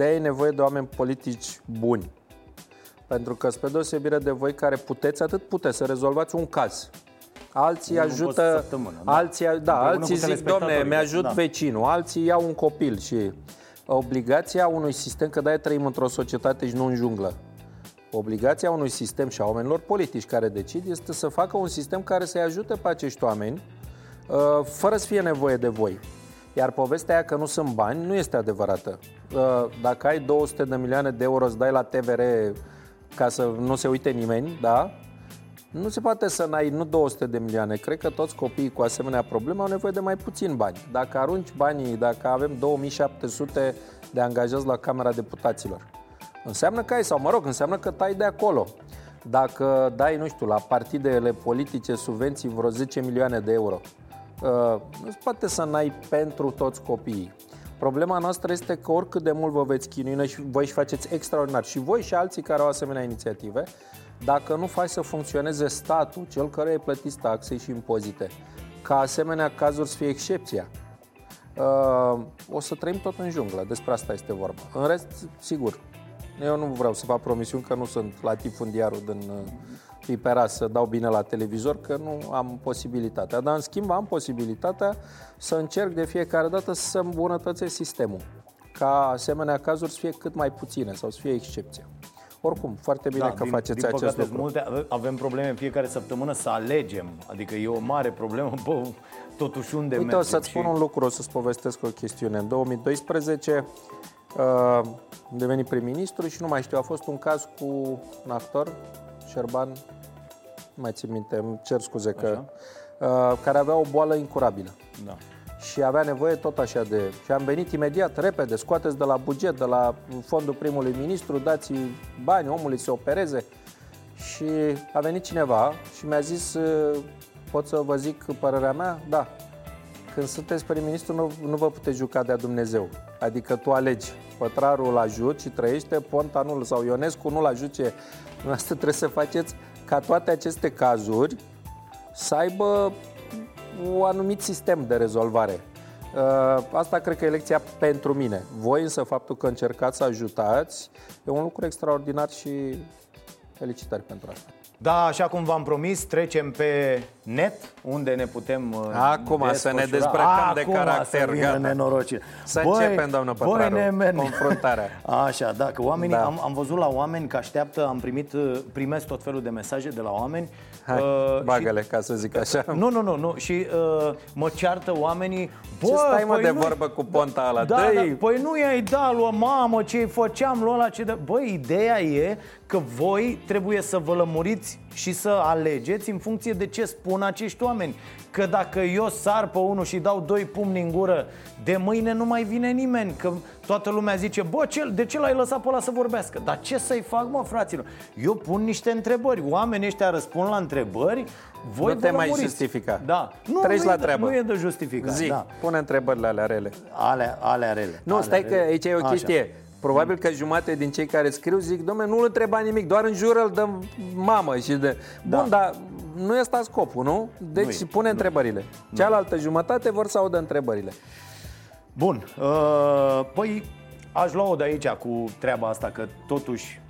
de e nevoie de oameni politici buni. Pentru că, spre deosebire de voi care puteți, atât puteți să rezolvați un caz. Alții Unul ajută, pe săptămână, da. alții, da, Împreună alții cu zic, domne, telespectatorii, mi-ajut da. vecinul, alții iau un copil și obligația unui sistem, că de trăim într-o societate și nu în junglă, obligația unui sistem și a oamenilor politici care decid este să facă un sistem care să-i ajute pe acești oameni uh, fără să fie nevoie de voi. Iar povestea aia că nu sunt bani nu este adevărată. Uh, Dacă ai 200 de milioane de euro, îți dai la TVR ca să nu se uite nimeni, da? Nu se poate să n-ai nu 200 de milioane. Cred că toți copiii cu asemenea probleme au nevoie de mai puțin bani. Dacă arunci banii, dacă avem 2700 de angajați la Camera Deputaților, înseamnă că ai, sau mă rog, înseamnă că tai de acolo. Dacă dai, nu știu, la partidele politice subvenții vreo 10 milioane de euro, uh, nu se poate să n-ai pentru toți copiii. Problema noastră este că oricât de mult vă veți chinui, noi și voi și faceți extraordinar, și voi și alții care au asemenea inițiative, dacă nu faci să funcționeze statul, cel care îi plătiți taxe și impozite, ca asemenea cazuri să fie excepția, uh, o să trăim tot în junglă. Despre asta este vorba. În rest, sigur, eu nu vreau să fac promisiuni că nu sunt la tifundiarul din uh, Pipera să dau bine la televizor, că nu am posibilitatea. Dar, în schimb, am posibilitatea să încerc de fiecare dată să îmbunătățesc sistemul. Ca asemenea cazuri să fie cât mai puține sau să fie excepția. Oricum, foarte bine că Da, din, faceți din acest păcate, lucru. Multe, ave- avem probleme în fiecare săptămână să alegem. Adică e o mare problemă, bă, totuși unde Uite, o mergem să-ți spun un lucru, o să-ți povestesc o chestiune. În 2012 uh, am devenit prim-ministru și nu mai știu, a fost un caz cu un actor, Șerban, nu mai țin minte, îmi cer scuze că... Uh, care avea o boală incurabilă. Da. Și avea nevoie tot așa de... Și am venit imediat, repede, scoateți de la buget, de la fondul primului ministru, dați bani omului să se opereze. Și a venit cineva și mi-a zis, uh, pot să vă zic părerea mea? Da. Când sunteți prim-ministru, nu, nu vă puteți juca de-a Dumnezeu. Adică tu alegi. Pătrarul ajut și trăiește, Ponta nu sau Ionescu nu-l ajuce. Asta trebuie să faceți ca toate aceste cazuri să aibă un anumit sistem de rezolvare. Uh, Asta cred că e lecția pentru mine. Voi însă faptul că încercați să ajutați e un lucru extraordinar și felicitări pentru asta. Da, așa cum v-am promis, trecem pe net, unde ne putem uh, Acum să ne desfășura. dezbrăcăm de Acum caracter, să vină gata. nenorocire. Să începem, doamnă Pătraru, men- confruntarea. Așa, da, că oamenii, Da. am, am văzut la oameni că așteaptă, am primit, uh, primesc tot felul de mesaje de la oameni. Hai, uh, bagă-le, ca să zic așa. Nu, nu, nu, nu. Și uh, mă ceartă oamenii Bă, Ce stai, mă, păi de nu- vorbă cu ponta ăla? da, da, Dă-i- Păi nu i-ai dat lui mamă ce făceam lui ăla ce de... Băi, ideea e că voi trebuie să vă lămuriți și să alegeți în funcție de ce spun acești oameni Că dacă eu sar pe unul și dau doi pumni în gură De mâine nu mai vine nimeni Că toată lumea zice Bă, ce, de ce l-ai lăsat pe ăla să vorbească? Dar ce să-i fac, mă, fraților? Eu pun niște întrebări Oamenii ăștia răspund la întrebări voi Nu te vă mai lămuriți. justifica. Da. Nu, Treci nu la e de- treabă. Nu e de justificat. Zi, Da. pune întrebările alea rele. Ale, ale rele. Nu, ale stai că rele. aici e o Așa. chestie. Probabil că jumate din cei care scriu zic, domne, nu-l întreba nimic, doar în jur îl dăm mamă și de... Bun, dar nu e asta scopul, nu? Deci Nu-i, pune întrebările. Cealaltă jumătate vor să audă întrebările. Bun, uh, păi aș lua-o de aici cu treaba asta Că totuși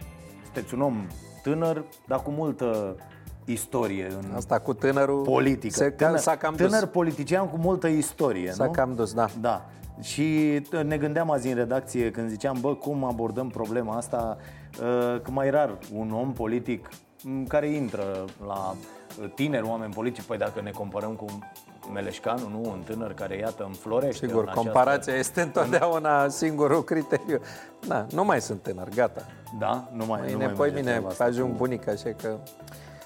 sunteți un om tânăr, dar cu multă istorie în Asta cu tânărul politică se, tânăr, s-a cam tânăr dus. politician cu multă istorie, S-a nu? cam dus, da. Da. Și t- ne gândeam azi în redacție când ziceam, bă, cum abordăm problema asta, uh, că mai rar un om politic m, care intră la uh, tineri oameni politici, păi dacă ne comparăm cu Meleșcanu, nu, un tânăr care, iată, înflorește Sigur, în această- comparația este întotdeauna singurul criteriu. Da, nu mai sunt tânăr, gata. Da, nu mai, nu Mâine, mai poi merge mine treaba asta ajung cu- bunic, așa că...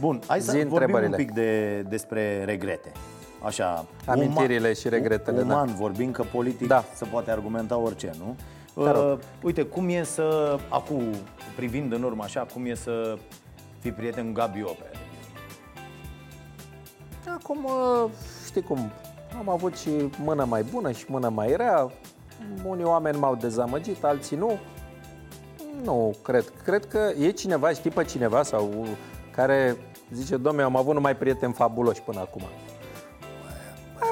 Bun, hai să Zi vorbim un întrebările. pic de, despre regrete. Așa, Amintirile uman- și regretele, da. Uman, vorbim că politic Da. se poate argumenta orice, nu? Te rog. Uh, uite, cum e să, acum, privind în urmă așa, cum e să fii prieten cu Gabi Oprea? Acum, uh, știi cum, am avut și mână mai bună și mână mai rea. Unii oameni m-au dezamăgit, alții nu. Nu, cred. Cred că e cineva, știi pe cineva sau care zice, domne, am avut numai prieteni fabuloși până acum.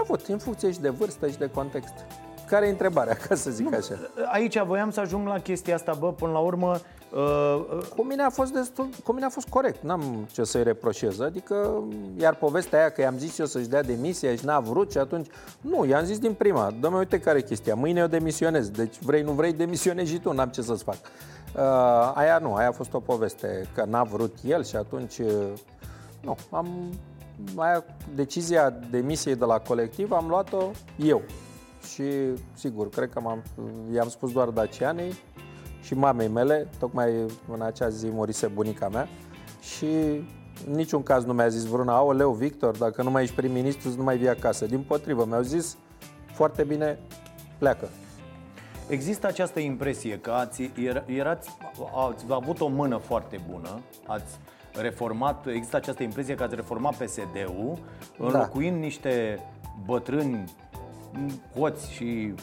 Ai avut, în funcție și de vârstă și de context. care e întrebarea, ca să zic nu, așa? Aici voiam să ajung la chestia asta, bă, până la urmă... Uh, uh... Cu mine a fost destul, cu mine a fost corect, n-am ce să-i reproșez. Adică, iar povestea aia că i-am zis eu să-și dea demisia și n-a vrut și atunci... Nu, i-am zis din prima, dă uite care e chestia, mâine eu demisionez, deci vrei, nu vrei, demisionezi și tu, n-am ce să-ți fac. Uh, aia nu, aia a fost o poveste, că n-a vrut el și atunci... Uh, nu, am aia, decizia demisiei de la colectiv am luat-o eu. Și, sigur, cred că m-am, i-am spus doar Dacianei și mamei mele, tocmai în acea zi morise bunica mea și în niciun caz nu mi-a zis vreuna, aoleu, Victor, dacă nu mai ești prim-ministru, nu mai vii acasă. Din potrivă, mi-au zis, foarte bine, pleacă. Există această impresie că ați, erați, ați avut o mână foarte bună, ați reformat, există această impresie că ați reformat PSD-ul, da. înlocuind da. niște bătrâni hoți și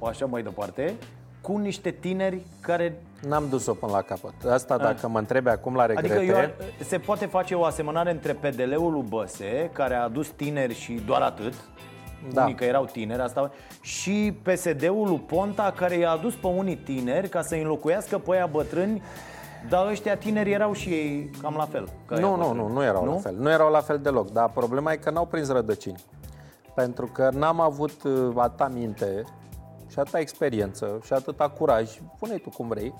așa mai departe, cu niște tineri care... N-am dus-o până la capăt. Asta A. dacă mă întrebe acum la regrete... Adică eu, se poate face o asemănare între PDL-ul lui Băse, care a adus tineri și doar atât, da. unii că erau tineri, asta, și PSD-ul lui Ponta, care i-a adus pe unii tineri ca să înlocuiască pe aia bătrâni dar ăștia tineri erau și ei cam la fel. Nu, nu, nu, nu erau nu? la fel. Nu erau la fel deloc, dar problema e că n-au prins rădăcini. Pentru că n-am avut uh, atâta minte și atâta experiență și atâta curaj, pune tu cum vrei,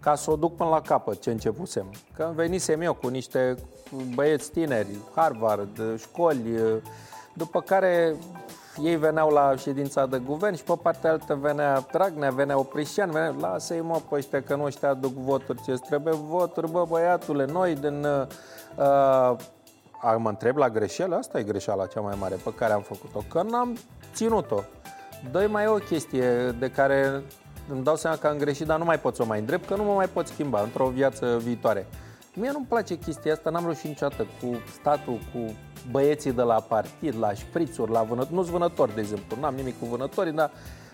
ca să o duc până la capăt ce începusem. Că venisem eu cu niște băieți tineri, Harvard, școli, uh, după care ei veneau la ședința de guvern și pe partea altă venea Dragnea, venea Oprișan, venea, lasă-i mă pe ăștia că nu ăștia aduc voturi, ce trebuie voturi, bă băiatule, noi din... Uh, uh, mă întreb la greșeală, asta e greșeala cea mai mare pe care am făcut-o, că n-am ținut-o. Doi mai e o chestie de care îmi dau seama că am greșit, dar nu mai pot să o mai îndrept, că nu mă mai pot schimba într-o viață viitoare. Mie nu-mi place chestia asta, n-am reușit niciodată cu statul, cu băieții de la partid, la șprițuri, la vânători, nu-s vânători, de exemplu, n-am nimic cu vânătorii, dar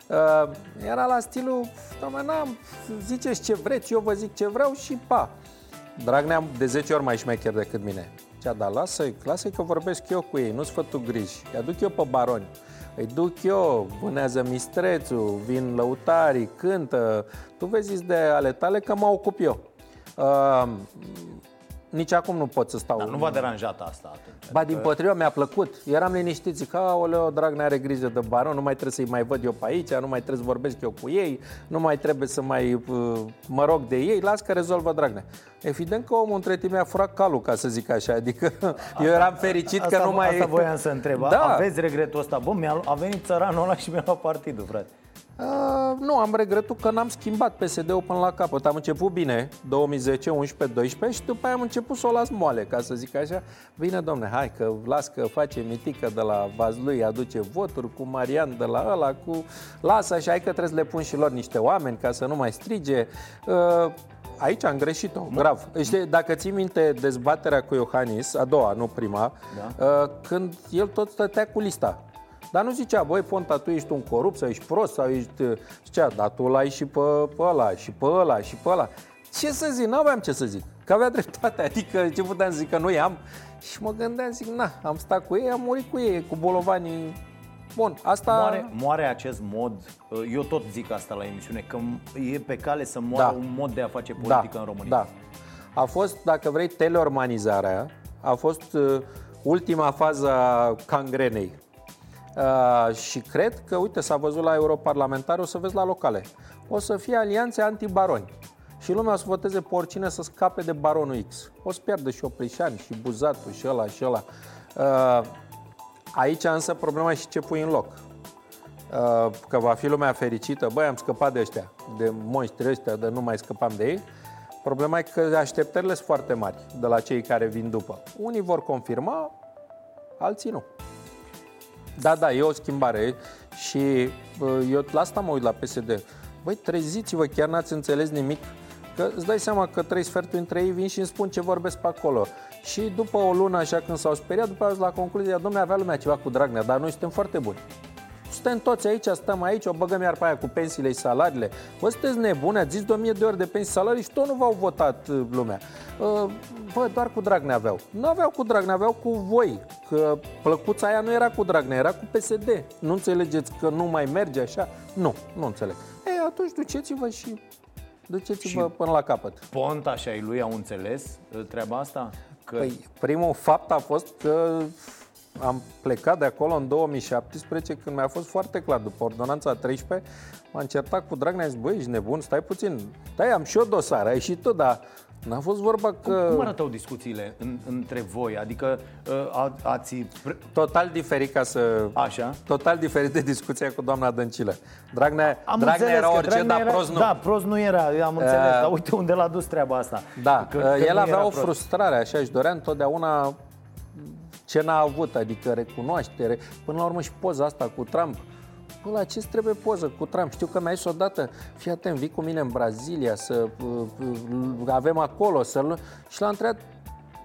uh, era la stilul, doamne, n-am, ziceți ce vreți, eu vă zic ce vreau și pa. Dragnea de 10 ori mai șmecher decât mine. Cea, dar lasă-i, lasă că vorbesc eu cu ei, nu-ți fă tu griji. Îi aduc eu pe baroni, îi duc eu, vânează mistrețul, vin lăutarii, cântă. Tu vezi de ale tale că mă ocup eu. Uh, nici acum nu pot să stau. Dar nu v-a deranjat asta atunci? Ba, din potrivă, mi-a plăcut. Eram liniștit, zic, aoleo, drag, ne are grijă de baron, nu mai trebuie să-i mai văd eu pe aici, nu mai trebuie să vorbesc eu cu ei, nu mai trebuie să mai uh, mă rog de ei, las că rezolvă Dragnea. Evident că omul între timp mi-a furat calul, ca să zic așa, adică eu eram fericit asta, că nu mai... Asta voiam să întreb, da. aveți regretul ăsta? Bă, mi-a, a venit țăranul ăla și mi-a luat partidul, frate. Uh, nu, am regretul că n-am schimbat PSD-ul până la capăt. Am început bine, 2010, 11, 12 și după aia am început să o las moale, ca să zic așa. Bine, domne, hai că las că face mitică de la Vazlui, aduce voturi cu Marian de la ăla, cu... Lasă așa, hai că trebuie să le pun și lor niște oameni ca să nu mai strige. Uh, aici am greșit-o, grav. Știi, dacă ții minte dezbaterea cu Iohannis, a doua, nu prima, da. uh, când el tot stătea cu lista. Dar nu zicea, băi, Ponta, tu ești un corupt sau ești prost sau ești... Zicea, dar tu l-ai și pe, pe ăla, și pe ăla, și pe ăla. Ce să zic? N-aveam ce să zic. Că avea dreptate, adică ce puteam zic că nu i-am. Și mă gândeam, zic, na, am stat cu ei, am murit cu ei, cu bolovanii Bun, asta... Moare, moare acest mod, eu tot zic asta la emisiune, că e pe cale să moară da. un mod de a face politică da. în România. Da. A fost, dacă vrei, teleormanizarea, a fost uh, ultima fază a cangrenei. Uh, și cred că, uite, s-a văzut la europarlamentare, o să vezi la locale. O să fie alianțe antibaroni. Și lumea o să voteze pe oricine să scape de baronul X. O să pierdă și Oprișani, și Buzatul, și ăla, și ăla. Uh, aici însă problema e și ce pui în loc. Uh, că va fi lumea fericită, băi, am scăpat de ăștia, de monștri ăștia, de nu mai scăpam de ei. Problema e că așteptările sunt foarte mari de la cei care vin după. Unii vor confirma, alții nu. Da, da, e o schimbare și eu la asta mă uit la PSD. Băi, treziți-vă, chiar n-ați înțeles nimic Că îți dai seama că trei sferturi între ei vin și îmi spun ce vorbesc pe acolo. Și după o lună, așa când s-au speriat, după aia la concluzia, domnule, avea lumea ceva cu Dragnea, dar noi suntem foarte buni. Suntem toți aici, stăm aici, o băgăm iar pe aia cu pensiile și salariile. Vă sunteți nebune, ați zis de 1000 de ori de pensii salarii și tot nu v-au votat uh, lumea. Uh, bă, doar cu Dragnea aveau. Nu aveau cu Dragnea, aveau cu voi. Că plăcuța aia nu era cu Dragnea, era cu PSD. Nu înțelegeți că nu mai merge așa? Nu, nu înțeleg. Ei, atunci duceți-vă și duceți-vă și până la capăt. Ponta și ai lui au înțeles uh, treaba asta? Că... Păi, primul fapt a fost că am plecat de acolo în 2017 când mi-a fost foarte clar, după ordonanța 13, m-am certat cu Dragnea, zis, băi, ești nebun, stai puțin, stai, am și eu dosare, ai și tu, dar N-a fost vorba că... Cum arătau discuțiile în, între voi? Adică uh, a, ați... Total diferit ca să... Așa? Total diferit de discuția cu doamna Dăncilă. Dragnea, am Dragnea era orice, Dragnea dar era, prost nu. Da, prost nu era, am înțeles, uh, dar uite unde l-a dus treaba asta. Da, că, că el avea o prost. frustrare, așa, își dorea întotdeauna ce n-a avut, adică recunoaștere. Până la urmă și poza asta cu Trump. Bă, la ce trebuie poză cu Trump? Știu că mi-ai zis odată, fii atent, vii cu mine în Brazilia să uh, uh, avem acolo, să Și l-a întrebat,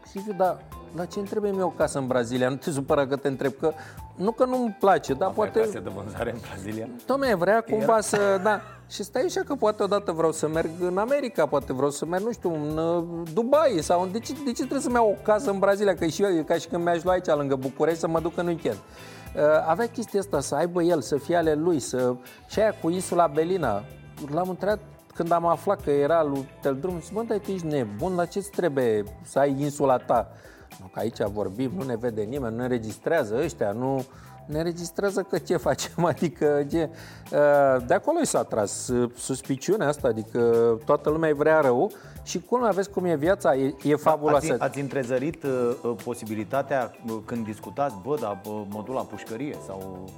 Silviu, dar la ce îmi trebuie eu casă în Brazilia? Nu te supăra că te întreb, că nu că nu-mi place, dar poate... case de vânzare în Brazilia? Dom'le, vrea cumva Era... să... Da. Și stai așa că poate odată vreau să merg în America, poate vreau să merg, nu știu, în uh, Dubai sau... De ce, de ce trebuie să-mi iau o casă în Brazilia? Că și eu, ca și când mi-aș lua aici, lângă București, să mă duc în weekend. Uh, avea chestia asta, să aibă el, să fie ale lui, să... Și aia cu insula Belina, l-am întrebat când am aflat că era lui Teldrum, zic, bă, dar tu ești nebun, la ce trebuie să ai insula ta? Nu, că aici vorbim, nu ne vede nimeni, nu ne registrează ăștia, nu ne registrează că ce facem, adică ce... Uh, de acolo i s-a tras uh, suspiciunea asta, adică toată lumea îi vrea rău și cum aveți cum e viața, e, e fabuloasă. Ați, ați întrezărit uh, uh posibilitatea când discutați, bă, dar mă duc la pușcărie sau...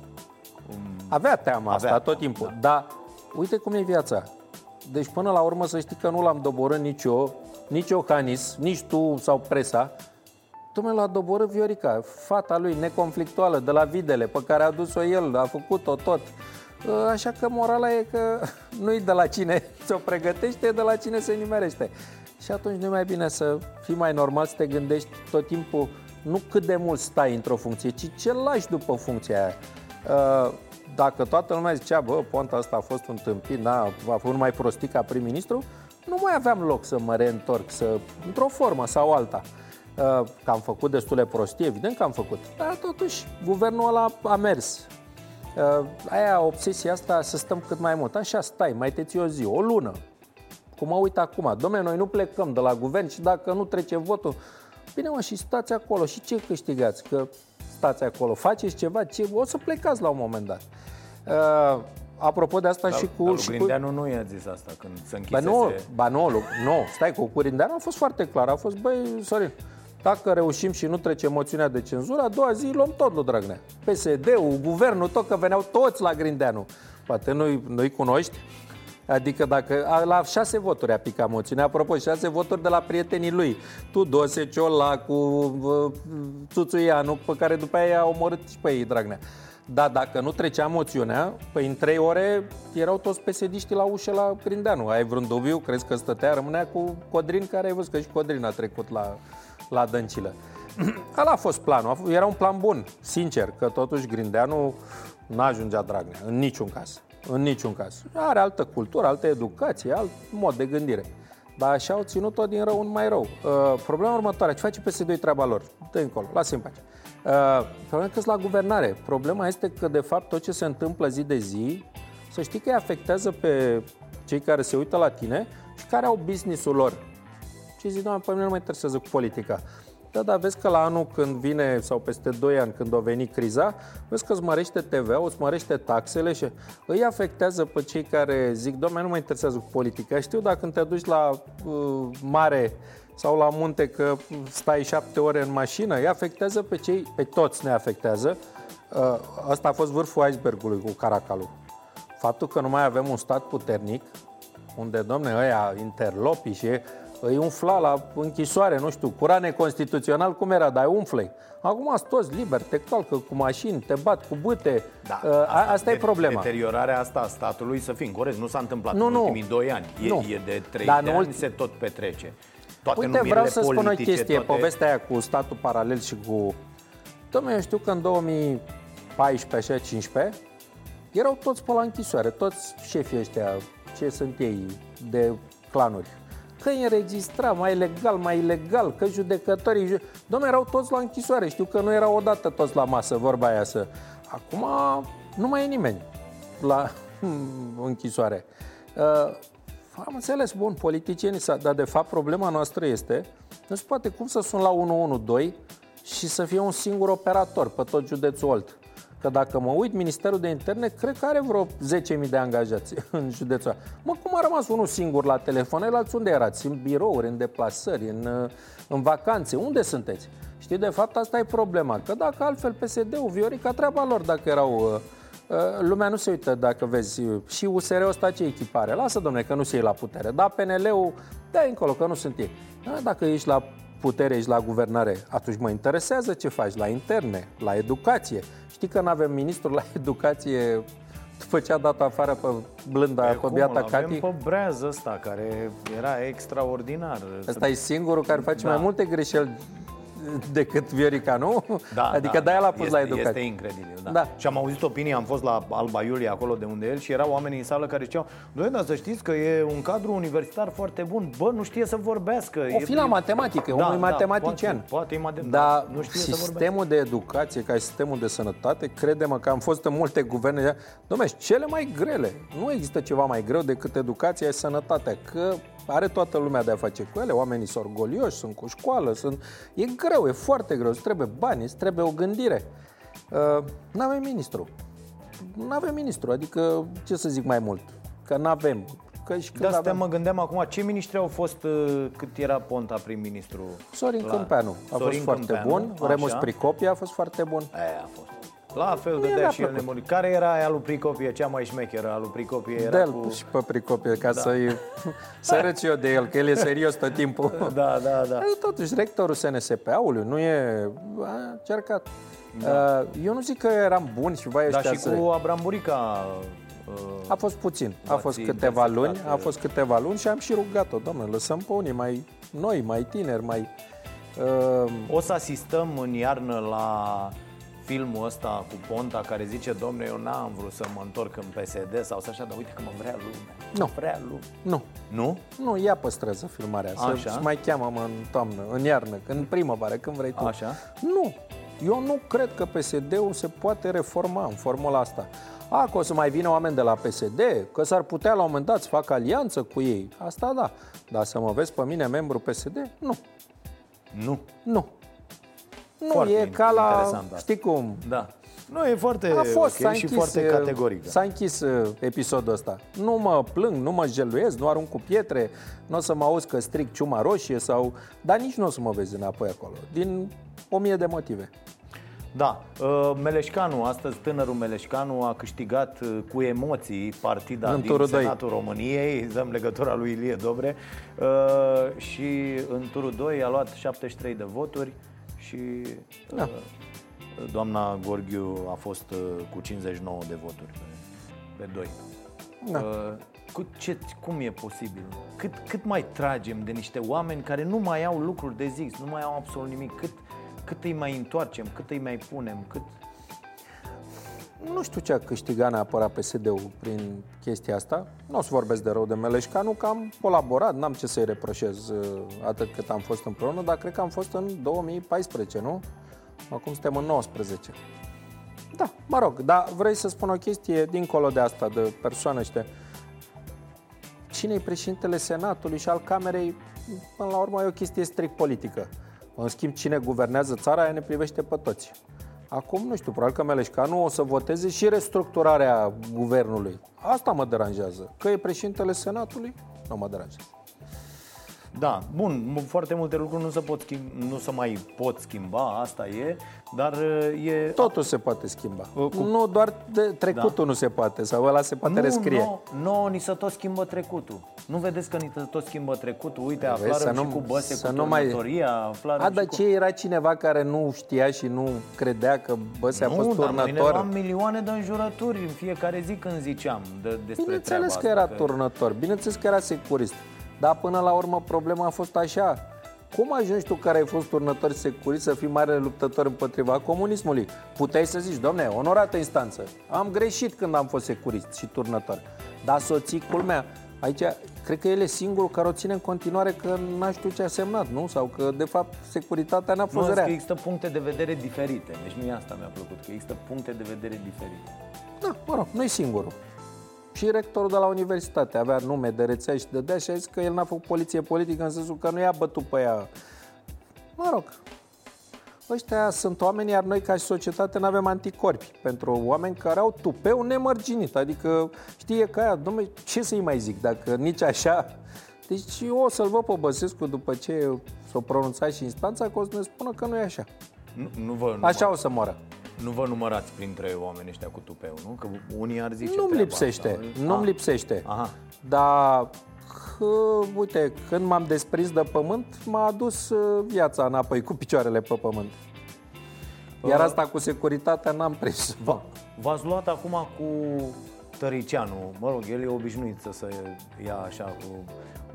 Um... Avea teama Avea asta tot timpul, da. dar uite cum e viața. Deci până la urmă să știi că nu l-am doborât nici eu, nici Iohannis, nici tu sau presa, Domnule, l-a doborât Viorica, fata lui neconflictuală de la Videle, pe care a dus-o el, a făcut-o tot. Ă, așa că morala e că nu-i de la cine ți-o pregătește, e de la cine se nimerește. Și atunci nu mai bine să fii mai normal, să te gândești tot timpul nu cât de mult stai într-o funcție, ci ce lași după funcția aia. Ă, dacă toată lumea zicea, bă, Ponta asta a fost un tâmpit, da, a fost mai prostic ca prim-ministru, nu mai aveam loc să mă reîntorc, să, într-o formă sau alta. Uh, că am făcut destule prostii, evident că am făcut, dar totuși guvernul ăla a mers. Uh, aia, obsesia asta să stăm cât mai mult. Așa stai, mai te ții o zi, o lună. Cum mă uit acum, domne, noi nu plecăm de la guvern și dacă nu trece votul, bine mă, și stați acolo. Și ce câștigați? Că stați acolo, faceți ceva, ce... o să plecați la un moment dat. Uh, apropo de asta dar, și cu... Dar și Grindeanu cu... nu i-a zis asta când se închisese... Ba nu, ba nu, nu, stai, cu Grindeanu a fost foarte clar, a fost, băi, Sorin, dacă reușim și nu trece moțiunea de cenzură, a doua zi luăm tot lui Dragnea. PSD-ul, guvernul, tot că veneau toți la Grindeanu. Poate nu-i, nu-i cunoști? Adică dacă a, la șase voturi a picat moțiunea, apropo, șase voturi de la prietenii lui. Tu, Dose, cu uh, Tuțuianu, pe care după aia a omorât și pe ei Dragnea. Dar dacă nu trecea moțiunea, păi în trei ore erau toți pesediștii la ușă la Grindeanu. Ai vreun dubiu? Crezi că stătea? Rămânea cu Codrin, care ai văzut că și Codrin a trecut la, la Dăncilă. Ăla a fost planul, era un plan bun, sincer, că totuși Grindeanu nu ajungea Dragnea, în niciun caz. În niciun caz. Are altă cultură, altă educație, alt mod de gândire. Dar așa au ținut-o din rău în mai rău. Uh, problema următoare, ce face PSD2 treaba lor? dă încolo, lasă în pace. Uh, problema că la guvernare. Problema este că, de fapt, tot ce se întâmplă zi de zi, să știi că îi afectează pe cei care se uită la tine și care au business-ul lor și zic, doamne, pe mine nu mă interesează cu politica. Da, dar vezi că la anul când vine, sau peste 2 ani când o veni criza, vezi că îți mărește TVA, îți mărește taxele și îi afectează pe cei care zic, doamne, nu mă interesează cu politica. Știu dacă când te duci la uh, mare sau la munte că stai șapte ore în mașină, îi afectează pe cei, pe toți ne afectează. Uh, asta a fost vârful icebergului cu Caracalul. Faptul că nu mai avem un stat puternic, unde, domne, ăia interlopi și îi umfla la închisoare, nu știu, cura neconstituțional cum era, dar umflei. Acum sunt toți liberi, te calcă cu mașini, te bat cu bâte. Da, uh, asta, asta de, e problema. Deteriorarea asta a statului, să fim corect, nu s-a întâmplat nu, în ultimii doi ani. E, nu. e de trei Dar de ani, se tot petrece. Toate Uite, vreau să spun o chestie, toate... povestea aia cu statul paralel și cu... Dom'le, eu știu că în 2014, așa, 15, erau toți pe la închisoare, toți șefii ăștia, ce sunt ei, de clanuri. Că îi înregistra mai legal, mai ilegal, că judecătorii... Ju... Dom'le, erau toți la închisoare, știu că nu erau odată toți la masă, vorba aia să... Acum nu mai e nimeni la închisoare. Uh, am înțeles, bun, politicienii, dar de fapt problema noastră este, nu se poate cum să sun la 112 și să fie un singur operator pe tot județul Olt. Că dacă mă uit, Ministerul de Interne cred că are vreo 10.000 de angajați în județul Mă, cum a rămas unul singur la telefon? El unde erați? În birouri, în deplasări, în, în vacanțe? Unde sunteți? Știi, de fapt, asta e problema. Că dacă altfel PSD-ul, Viorica, treaba lor dacă erau... Uh, uh, lumea nu se uită dacă vezi și USR-ul ăsta ce echipare. Lasă, domne, că nu se iei la putere. Da, PNL-ul, da încolo, că nu sunt ei. Da, dacă ești la putere, ești la guvernare, atunci mă interesează ce faci la interne, la educație. Știi că nu avem ministru la educație după ce a dat afară pe blânda, pe, pe biata Cati? Avem pe Breaz ăsta, care era extraordinar. Ăsta e singurul care face da. mai multe greșeli decât Viorica, nu? Da, adică da, de-aia l-a pus este, la educație. Este incredibil, da. da. Și am auzit opinii, am fost la Alba Iulia, acolo de unde el, și erau oameni în sală care ziceau, Doamne, dar să știți că e un cadru universitar foarte bun. Bă, nu știe să vorbească. O fi la matematică, da, unui da, matematician. Poate, poate e matematică, dar nu știe sistemul de educație, ca și sistemul de sănătate, credem că am fost în multe guverne, dom'le, cele mai grele. Nu există ceva mai greu decât educația și sănătatea, că are toată lumea de a face cu ele, oamenii sunt orgolioși, sunt cu școală, sunt... e greu, e foarte greu, îți trebuie bani, îți trebuie o gândire. Uh, nu avem ministru. Nu avem ministru, adică ce să zic mai mult, că nu avem. Că și de asta avem... mă gândeam acum, ce ministri au fost uh, cât era Ponta prim-ministru? Sorin la... Câmpeanu a Sorin fost foarte Câmpeanu, bun, așa. Remus Pricopia a fost foarte bun. Aia a fost. La fel de dea și el nemuri. Care era aia lui Pricopie, cea mai șmecheră a lui Pricopie? Era Del cu... și pe Pricopie, ca da. să-i să arăt eu de el, că el e serios tot timpul. Da, da, da. Totuși, rectorul SNSP-ului nu e... A încercat. Da. Eu nu zic că eram buni și vai Dar și să... cu Abram Burica a fost puțin, a fost câteva luni, a fost câteva luni și am și rugat-o, domnule, lăsăm pe unii mai noi, mai tineri, mai... Uh... O să asistăm în iarnă la filmul ăsta cu Ponta care zice, domne, eu n-am vrut să mă întorc în PSD sau să așa, dar uite că mă vrea lumea. Nu. Vrea lumea. Nu. Nu? Nu, ea păstrează filmarea. Așa? Să mai cheamă în toamnă, în iarnă, în primăvară, când vrei tu. Așa? Nu. Eu nu cred că PSD-ul se poate reforma în formula asta. A, că o să mai vină oameni de la PSD, că s-ar putea la un moment dat să facă alianță cu ei. Asta da. Dar să mă vezi pe mine membru PSD? Nu. Nu. Nu. Nu, foarte e ca la, știi cum? Da. Nu, e foarte a fost, okay și foarte uh, categoric. S-a închis uh, episodul ăsta. Nu mă plâng, nu mă jeluiesc, nu arunc cu pietre, nu o să mă auzi că stric ciuma roșie sau... Dar nici nu o să mă vezi înapoi acolo, din o mie de motive. Da, uh, Meleșcanu, astăzi tânărul Meleșcanu a câștigat cu emoții partida în din Senatul 2. României, dăm legătura lui Ilie Dobre și în turul 2 a luat 73 de voturi, și da. Uh, doamna Gorghiu a fost uh, cu 59 de voturi pe, pe 2. Da. Uh, cu ce, cum e posibil? Cât, cât mai tragem de niște oameni care nu mai au lucruri de zis, nu mai au absolut nimic, cât, cât îi mai întoarcem, cât îi mai punem, cât nu știu ce a câștigat neapărat PSD-ul prin chestia asta. Nu o să vorbesc de rău de Meleșcanu, că am colaborat, n-am ce să-i reproșez uh, atât cât am fost împreună, dar cred că am fost în 2014, nu? Acum suntem în 19. Da, mă rog, dar vrei să spun o chestie dincolo de asta, de persoană ăștia. Cine e președintele Senatului și al Camerei, până la urmă e o chestie strict politică. În schimb, cine guvernează țara, aia ne privește pe toți. Acum, nu știu, probabil că Meleșcanu o să voteze și restructurarea guvernului. Asta mă deranjează. Că e președintele Senatului, nu mă deranjează. Da, bun, foarte multe lucruri nu se, pot schimba, nu se mai pot schimba, asta e, dar uh, e... Totul se poate schimba. Uh, cu... Nu doar de trecutul da. nu se poate, sau ăla se poate nu, rescrie. Nu, nu, ni se tot schimbă trecutul. Nu vedeți că ni se tot schimbă trecutul? Uite, aflarăm și nu, cu băse, să cu nu mai... A, dar cu... ce era cineva care nu știa și nu credea că băse nu, a fost turnător? Nu, dar milioane de înjurături în fiecare zi când ziceam de, despre Bineînțeles treaba că era că... turnător, bineînțeles că era securist. Dar până la urmă problema a fost așa. Cum ajungi tu care ai fost turnător securist să fii mare luptător împotriva comunismului? Puteai să zici, domne, onorată instanță, am greșit când am fost securist și turnător. Dar soții, culmea, aici cred că el e singurul care o ține în continuare că n-a știut ce a semnat, nu? Sau că, de fapt, securitatea n-a fost nu, rea. că există puncte de vedere diferite. Deci nu asta mi-a plăcut, că există puncte de vedere diferite. Da, mă rog, nu-i singurul. Și rectorul de la universitate avea nume de rețea și dădea și a zis că el n-a făcut poliție politică în sensul că nu i-a bătut pe ea. Mă rog, ăștia sunt oameni, iar noi ca și societate nu avem anticorpi pentru oameni care au tupeu nemărginit. Adică știe că aia, domnule, ce să-i mai zic dacă nici așa... Deci eu o să-l văd pe Băsescu după ce s-o pronunța și instanța, că o să ne spună că nu e așa. Nu, nu vă, nu Așa o să moară. Nu vă numărați printre oamenii ăștia cu tupeu, nu? Că unii ar zice Nu-mi treaba lipsește, asta. nu-mi Ah, lipsește. Aha. Dar, că, uite, când m-am desprins de pământ, m-a adus uh, viața înapoi cu picioarele pe pământ. Iar Uh. asta cu securitatea n-am prins. V- V-ați luat acum cu Tăricianu. Mă rog, el e obișnuit să se ia așa cu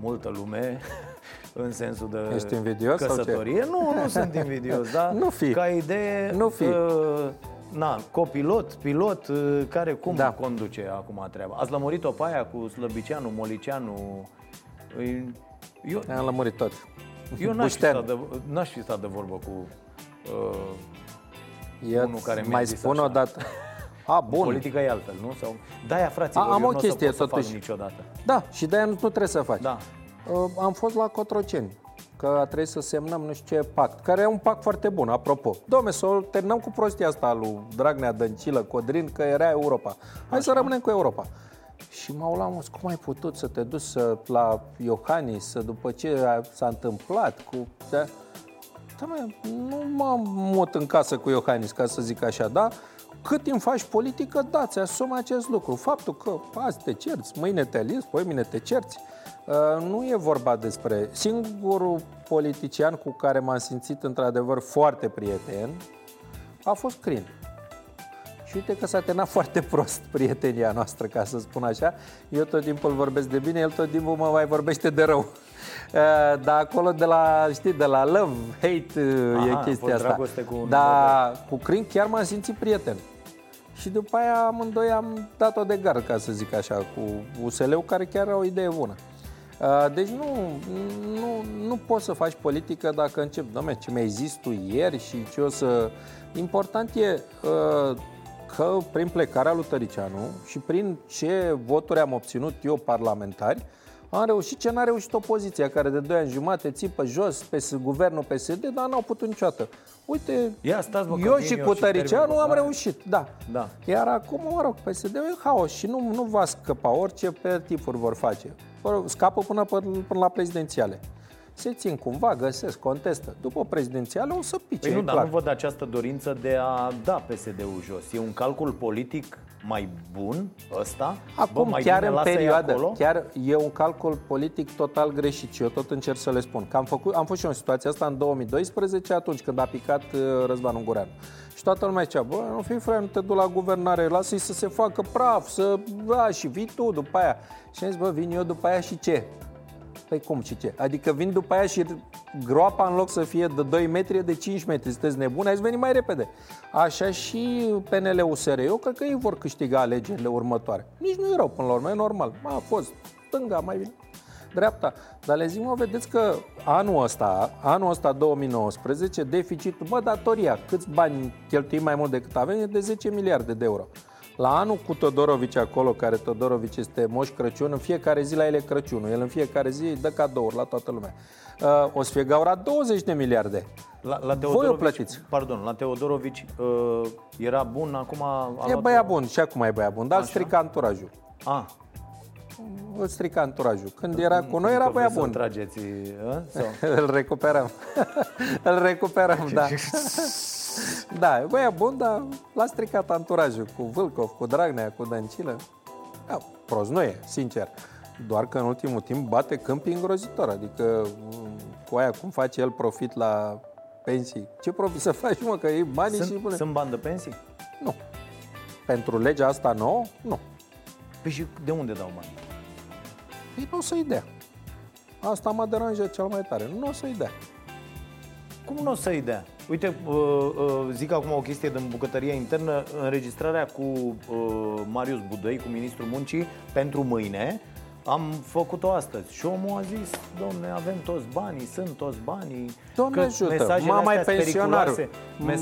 multă lume în sensul de Ești invidios sau ce? căsătorie. Nu, nu sunt invidios, dar Nu fi. ca idee... Nu fi. Uh, na, copilot, pilot, uh, care cum Da. conduce acum treaba? Ați lămurit-o pe aia cu Slăbicianu, Molicianu? Îi- Eu, Am lămurit tot. eu n-aș, fi Buștean. stat de, n-aș fi stat de vorbă cu uh, Eu unul care mi-a mai zis spun așa. o dată. A, bun. Politica e altfel, nu? Sau... Da, fraților, A, am eu o n-o chestie, să pot să totuși. fac niciodată. Da, și de-aia nu, nu trebuie să faci. Da. Uh, Am fost la Cotroceni, că a trebuit să semnăm nu știu ce pact, care e un pact foarte bun, apropo. Domne, să o terminăm cu prostia asta lui Dragnea, Dăncilă, Codrin, că era Europa. Hai să rămânem cu Europa. Și m-au luat, mă, cum ai putut să te duci să, la Iohannis, să după ce a, s-a întâmplat cu... Da, Doamne, nu mă mut în casă cu Iohannis, ca să zic așa, da? Cât timp faci politică, da, ți asumi acest lucru. Faptul că azi te cerți, mâine te aliezi, poi mine te cerți, uh, nu e vorba despre... Singurul politician cu care m-am simțit într-adevăr foarte prieten a fost Crin. Și uite că s-a terminat foarte prost prietenia noastră, ca să spun așa. Eu tot timpul vorbesc de bine, el tot timpul mă mai vorbește de rău. Uh, Dar acolo de la, știi, de la love, hate uh, Aha, e a chestia fost asta. dragoste cu un Dar cu Crin chiar m-am simțit prieten. Și după aia amândoi am dat-o de gard, ca să zic așa, cu USL-ul, care chiar are o idee bună. Uh, Deci nu, nu, nu poți să faci politică dacă începi, domne, ce mi-ai zis tu ieri și ce o să... Important e uh, că prin plecarea lui Tăricianu și prin ce voturi am obținut eu parlamentari, am reușit ce n-a reușit opoziția, care de 2 ani jumate țipă jos pe s- guvernul PSD, dar n-au putut niciodată. Uite, Ia stați, bă, că eu vin și eu cu și Tăricianu termin am cu- reușit, da. Da. Iar acum, mă rog, PSD-ul e haos și nu, nu va scăpa orice pe tipuri vor face. Mă rog, Scapă până, până, până la prezidențiale. Se țin cumva, găsesc, contestă. După prezidențiale o să pice, Păi nu, e dar clar. nu văd această dorință de a da PSD-ul jos. E un calcul politic mai bun ăsta? Acum, Bă, mai chiar bine în lasă-i perioadă, acolo? chiar e un calcul politic total greșit și eu tot încerc să le spun. Că am, făcut, am fost și eu în situația asta în 2012, atunci când a picat uh, Răzvan Ungureanu. Și toată lumea zicea, bă, nu fi frate, nu te du la guvernare, lasă-i să se facă praf, să, da, și vii tu după aia. Și am zis, bă, vin eu după aia și ce? Păi cum și ce? Adică vin după aia și groapa în loc să fie de 2 metri, e de 5 metri. Sunteți nebuni? Hai să veni mai repede. Așa și PNL-USR. Eu cred că ei vor câștiga alegerile următoare. Nici nu e rău până la urmă, e normal. A fost stânga, mai bine dreapta. Dar le zic, mă, vedeți că anul ăsta, anul ăsta 2019, deficitul, bă, datoria, câți bani cheltuim mai mult decât avem, e de 10 miliarde de euro. La anul cu Todorovici acolo, care Todorovici este Moș Crăciun, în fiecare zi la el e Crăciunul. El în fiecare zi îi dă cadouri la toată lumea. Uh, o să fie gaura 20 de miliarde. La, la Voi o plătiți. Pardon, la Teodorovici uh, era bun, acum a E luat băiat bun și acum e băiat bun, dar îl strica anturajul. A, Îl strica anturajul. Când era cu noi, era că băiat vreți să-l bun. trageți, a? Sau? Îl recuperăm. Îl recuperăm, da. Da, e băiat bun, dar l-a stricat anturajul cu Vâlcov, cu Dragnea, cu Dăncilă. Da, prost nu e, sincer. Doar că în ultimul timp bate câmpii îngrozitor. Adică m, cu aia cum face el profit la pensii. Ce profit să faci, mă, că e banii și Sunt, pune... sunt bani de pensii? Nu. Pentru legea asta nouă, nu. Păi și de unde dau bani? Ei nu o să-i dea. Asta mă deranjează cel mai tare. Nu o să-i dea. Cum nu o să-i dea? Uite, uh, uh, zic acum o chestie din bucătăria internă, înregistrarea cu uh, Marius Budăi, cu ministrul muncii, pentru mâine, am făcut-o astăzi și omul a zis, domne, avem toți banii, sunt toți banii Doamne ajută, mama e pensionar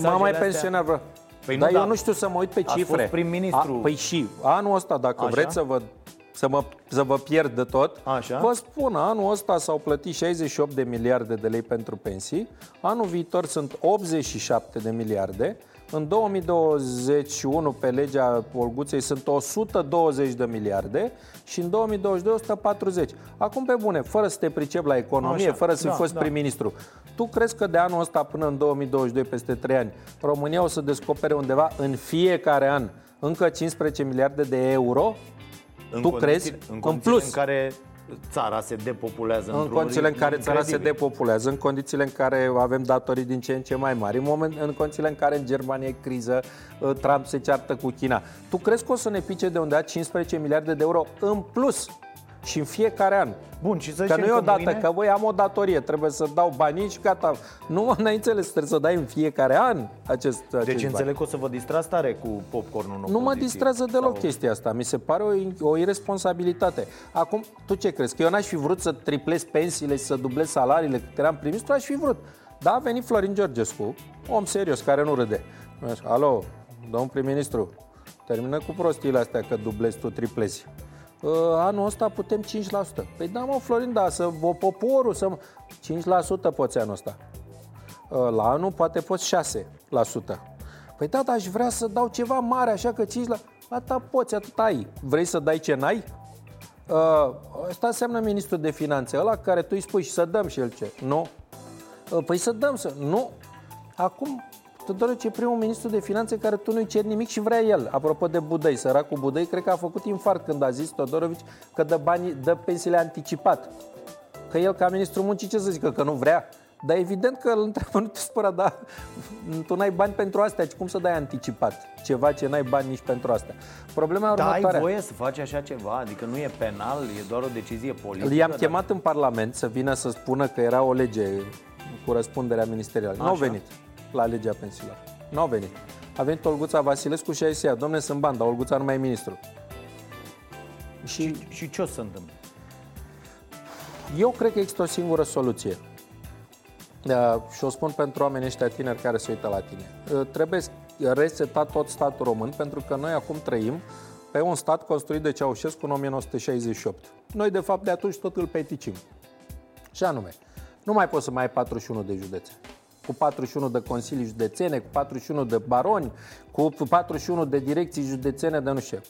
Mama e pensionar Păi Dar nu, eu da. nu știu să mă uit pe cifre. Fost prim-ministru. A, păi și anul ăsta, dacă Așa? vreți să vă să, mă, să vă pierd de tot, Așa. vă spun, anul ăsta s-au plătit 68 de miliarde de lei pentru pensii, anul viitor sunt 87 de miliarde, în 2021, pe legea Olguței, sunt 120 de miliarde și în 2022 140. Acum, pe bune, fără să te pricep la economie, Așa, fără să da, fi fost da. prim-ministru, tu crezi că de anul ăsta până în 2022, peste 3 ani, România o să descopere undeva în fiecare an încă 15 miliarde de euro? În tu crezi? În, în plus. în care țara se depopulează în condițiile în care țara se depopulează, în condițiile în care avem datorii din ce în ce mai mari, în, moment, în condițiile în care în Germania e criză, uh, Trump se ceartă cu China. Tu crezi că o să ne pice de undeva 15 miliarde de euro în plus și în fiecare an. Bun, și să că nu e o dată, mâine... că voi am o datorie, trebuie să dau banii și gata. Nu, n-ai înțeles, trebuie să dai în fiecare an acest, acest Deci înțeleg că o să vă distrați tare cu popcornul în Nu mă distrează deloc sau... chestia asta, mi se pare o, o irresponsabilitate. Acum, tu ce crezi? Că eu n-aș fi vrut să triplez pensiile și să dublez salariile cât eram prim aș fi vrut. Da, a venit Florin Georgescu, om serios, care nu râde. Alo, domnul prim-ministru, termină cu prostiile astea că dublezi tu, triplezi. Uh, anul ăsta putem 5%. Păi da, mă, Florin, da, să vă poporul, să... 5% poți anul ăsta. Uh, la anul poate poți 6%. Păi da, dar aș vrea să dau ceva mare, așa că 5%. Atâta poți, atât ai. Vrei să dai ce n-ai? Uh, asta înseamnă ministrul de finanțe, ăla care tu îi spui și să dăm și el ce. Nu. Păi să dăm, să... Nu. Acum Todorovici e primul ministru de finanțe care tu nu-i ceri nimic și vrea el. Apropo de Budăi, săracul Budăi, cred că a făcut infart când a zis Todorovici că dă, banii, dă pensiile anticipat. Că el, ca ministru muncii, ce să zică, că nu vrea? Dar evident că îl întreabă, nu te spăra, dar tu n-ai bani pentru astea, cum să dai anticipat? Ceva ce n-ai bani nici pentru astea. Problema următoare. Da, ai voie să faci așa ceva? Adică nu e penal, e doar o decizie politică? I-am dar... chemat în Parlament să vină să spună că era o lege cu răspunderea ministerială. Nu au venit la legea pensiilor. Nu au venit. A venit Olguța Vasilescu și a zis ea, domne, sunt bani, dar Olguța nu mai e ministru. Și, și, și ce o să întâmple? Eu cred că există o singură soluție. Uh, și o spun pentru oamenii ăștia tineri care se uită la tine. Uh, trebuie resetat tot statul român, pentru că noi acum trăim pe un stat construit de Ceaușescu în 1968. Noi, de fapt, de atunci tot îl peticim. Și anume, nu mai poți să mai ai 41 de județe cu 41 de consilii județene, cu 41 de baroni, cu 41 de direcții județene de nu știu.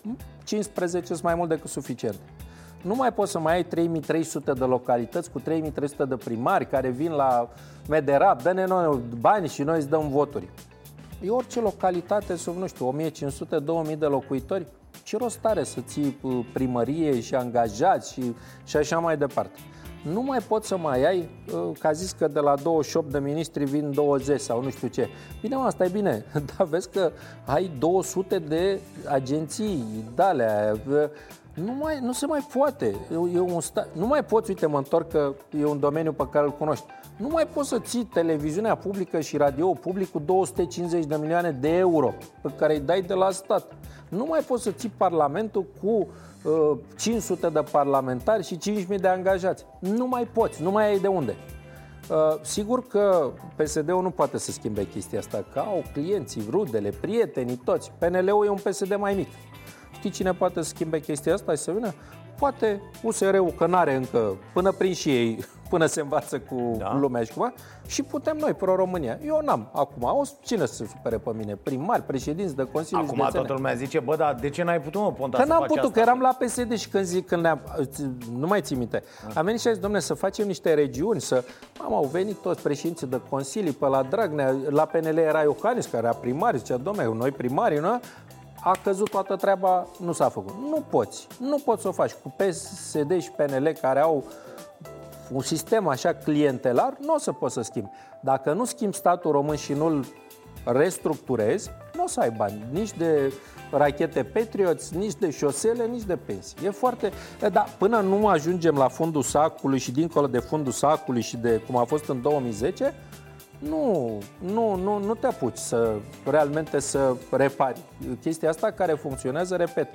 15 sunt mai mult decât suficient. Nu mai poți să mai ai 3300 de localități cu 3300 de primari care vin la Medera, dă-ne noi bani și noi îți dăm voturi. E orice localitate sub, nu știu, 1500-2000 de locuitori, ce rost are să ții uh, primărie și angajați și, și așa mai departe nu mai poți să mai ai, uh, ca zis că de la 28 de ministri vin 20 sau nu știu ce. Bine, mă, asta e bine, dar vezi că ai 200 de agenții, dale, uh, nu, mai, nu se mai poate. E, e un sta... Nu mai poți, uite, mă întorc că e un domeniu pe care îl cunoști. Nu mai poți să ții televiziunea publică și radio public cu 250 de milioane de euro pe care îi dai de la stat. Nu mai poți să ții Parlamentul cu 500 uh, de parlamentari și 5.000 de angajați. Nu mai poți, nu mai ai de unde. Uh, sigur că PSD-ul nu poate să schimbe chestia asta, că au clienții, rudele, prietenii, toți. PNL-ul e un PSD mai mic. Știi cine poate să schimbe chestia asta și să vină? Poate USR-ul, că n-are încă, până prin și ei până se învață cu da. lumea și cumva, și putem noi, pro-România. Eu n-am. Acum, o, cine să se supere pe mine? Primari, președinți de Consiliu Acum toată lumea zice, bă, dar de ce n-ai putut, mă, Ponta, Că n-am putut, asta? că eram la PSD și când zic, când ne-am, nu mai ții minte, ah. am venit și a zis, domne, să facem niște regiuni, să, am au venit toți președinții de Consilii pe la Dragnea, la PNL era Iohannis, care era primar, zicea, domne, noi primarii, nu? A căzut toată treaba, nu s-a făcut. Nu poți, nu poți să o faci cu PSD și PNL care au un sistem așa clientelar, nu o să poți să schimbi. Dacă nu schimbi statul român și nu-l restructurezi, nu o să ai bani nici de rachete Patriots, nici de șosele, nici de pensii. E foarte... Da, până nu ajungem la fundul sacului și dincolo de fundul sacului și de cum a fost în 2010, nu, nu, nu, nu te apuci să realmente să repari. Chestia asta care funcționează, repet,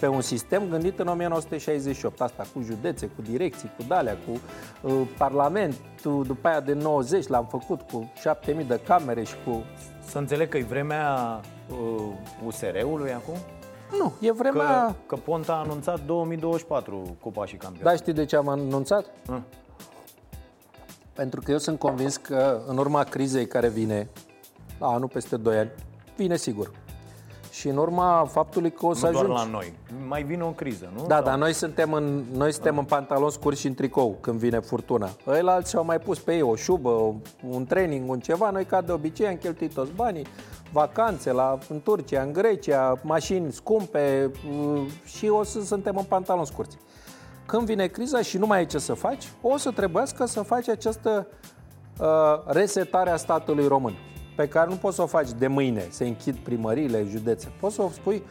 pe un sistem gândit în 1968, asta cu județe, cu direcții, cu dalea, cu uh, parlamentul, după aia de 90 l-am făcut cu 7000 de camere și cu... Să înțeleg că e vremea uh, USR-ului acum? Nu, e vremea... Că, că Ponta a anunțat 2024 Cupa și campionat. Da, știi de ce am anunțat? Uh. Pentru că eu sunt convins că în urma crizei care vine, la anul peste 2 ani, vine sigur. Și în urma faptului că o să nu ajungi... doar la noi. Mai vine o criză, nu? Da, Sau... dar noi suntem, în, noi suntem în pantaloni scurți și în tricou când vine furtuna. Ăia alții au mai pus pe ei o șubă, un training, un ceva. Noi, ca de obicei, am cheltuit toți banii, vacanțe la, în Turcia, în Grecia, mașini scumpe uh, și o să suntem în pantaloni scurți. Când vine criza și nu mai ai ce să faci, o să trebuiască să faci această uh, resetare a statului român pe care nu poți să o faci de mâine, să închid primăriile, județe. Poți să o spui,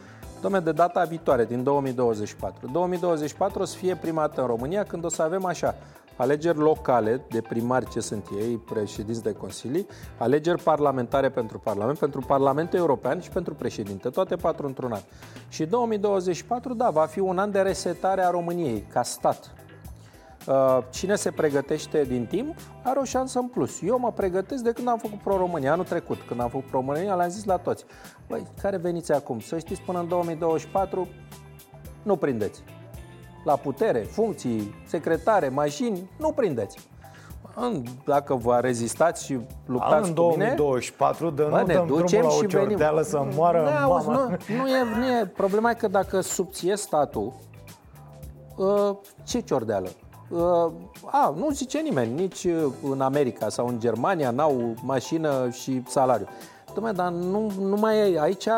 domne, de data viitoare, din 2024. 2024 o să fie prima dată în România când o să avem așa, alegeri locale de primari ce sunt ei, președinți de consilii, alegeri parlamentare pentru Parlament, pentru Parlamentul European și pentru președinte, toate patru într-un an. Și 2024, da, va fi un an de resetare a României ca stat. Uh, cine se pregătește din timp are o șansă în plus. Eu mă pregătesc de când am făcut Pro-România, anul trecut. Când am făcut Pro-România, le-am zis la toți. Băi, care veniți acum? Să știți, până în 2024 nu prindeți. La putere, funcții, secretare, mașini, nu prindeți. Dacă vă rezistați și luptați în cu mine... În 2024, de nu ne ducem la și venim. să moară ne, auzi, nu, nu, e, nu e. Problema e că dacă subție statul, uh, ce ciordeală? Uh, a, nu zice nimeni, nici uh, în America sau în Germania n-au mașină și salariu. Dom'le, dar nu, nu mai e aici,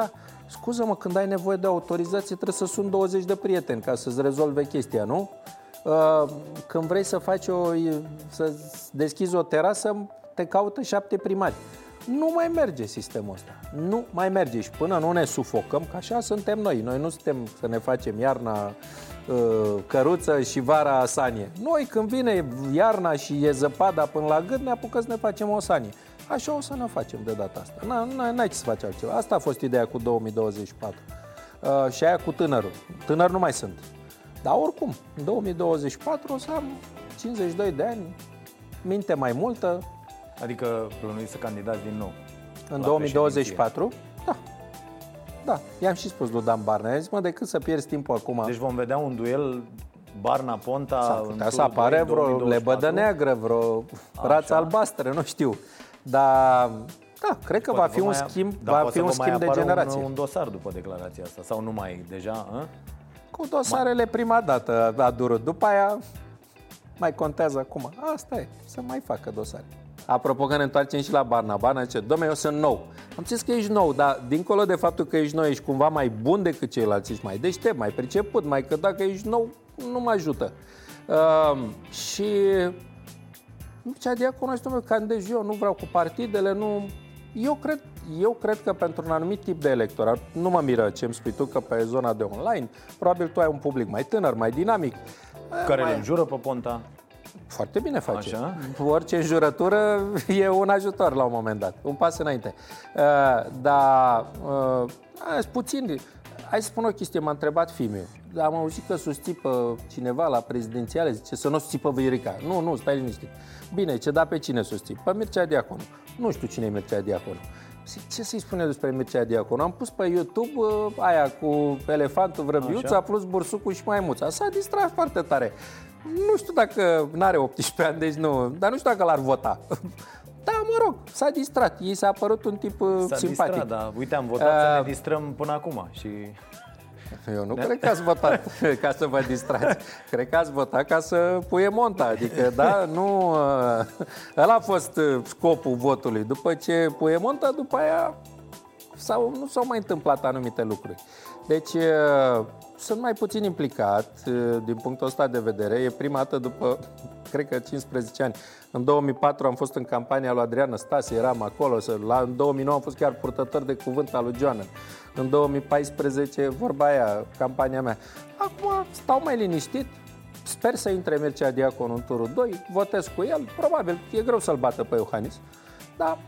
scuză-mă, când ai nevoie de autorizație trebuie să sun 20 de prieteni ca să-ți rezolve chestia, nu? Uh, când vrei să faci o, să deschizi o terasă, te caută șapte primari. Nu mai merge sistemul ăsta. Nu mai merge și până nu ne sufocăm, că așa suntem noi. Noi nu suntem să ne facem iarna Uh, căruță și vara sanie. Noi când vine iarna și e zăpada până la gât, ne apucăm să ne facem o sanie. Așa o să ne facem de data asta. N-ai ce să faci altceva. Asta a fost ideea cu 2024. Uh, și aia cu tânărul. Tânăr nu mai sunt. Dar oricum, în 2024 o să am 52 de ani, minte mai multă. Adică plănuiți să candidați din nou? În 2024? Da. Da, i-am și spus lui Dan Barna. I-am zis, mă, decât să pierzi timpul acum. Deci vom vedea un duel Barna-Ponta S-ar putea să apare vreo lebădă neagră, vreo rață albastră, nu știu. Dar da, cred că poate va fi un schimb, va fi un schimb de generație. Un, un dosar după declarația asta sau nu mai deja, a? Cu dosarele prima dată a durut. După aia mai contează acum. Asta e, să mai facă dosare. Apropo că ne întoarcem și la Barna. Barna zice, domnule, eu sunt nou. Am zis că ești nou, dar dincolo de faptul că ești nou, ești cumva mai bun decât ceilalți, ești mai deștept, mai priceput, mai că dacă ești nou, nu mă ajută. Uh, și Mircea Diaconu zice, domnule, candez eu, nu vreau cu partidele, nu... Eu cred, eu cred că pentru un anumit tip de electorat, nu mă miră ce îmi spui tu că pe zona de online, probabil tu ai un public mai tânăr, mai dinamic. Care mai... îl înjură pe Ponta? Foarte bine face. Așa? Orice înjurătură e un ajutor la un moment dat, un pas înainte. Uh, dar uh, puțin, hai să spun o chestie, m-a întrebat Fimiu. Am auzit că susții pe cineva la prezidențiale, zice să nu susții pe Virica. Nu, nu, stai liniștit. Bine, ce da pe cine susții? Pe Mircea Diaconu. Nu știu cine e Mircea Diaconu. Ce să-i spune despre Mircea Diaconu? Am pus pe YouTube uh, aia cu elefantul vrăbiuța plus bursucul și maimuța. S-a distrat foarte tare. Nu știu dacă nu are 18 ani, deci nu, dar nu știu dacă l-ar vota. Da, mă rog, s-a distrat. Ei s-a apărut un tip uh, s-a simpatic. Distrat, da. Uite, am votat uh, să ne distrăm până acum și... Eu nu cred că ați votat ca să vă distrați. Cred că ați votat ca să puie monta. Adică, da, nu... Uh, ăla a fost uh, scopul votului. După ce puie monta, după aia sau nu s-au mai întâmplat anumite lucruri. Deci, sunt mai puțin implicat din punctul ăsta de vedere. E prima dată după, cred că 15 ani. În 2004 am fost în campania lui Adrian Stase, eram acolo. La, în 2009 am fost chiar purtător de cuvânt al lui Joana. În 2014, vorba aia, campania mea. Acum stau mai liniștit, sper să intre Mircea Diacon în turul 2, votez cu el, probabil e greu să-l bată pe Iohannis, dar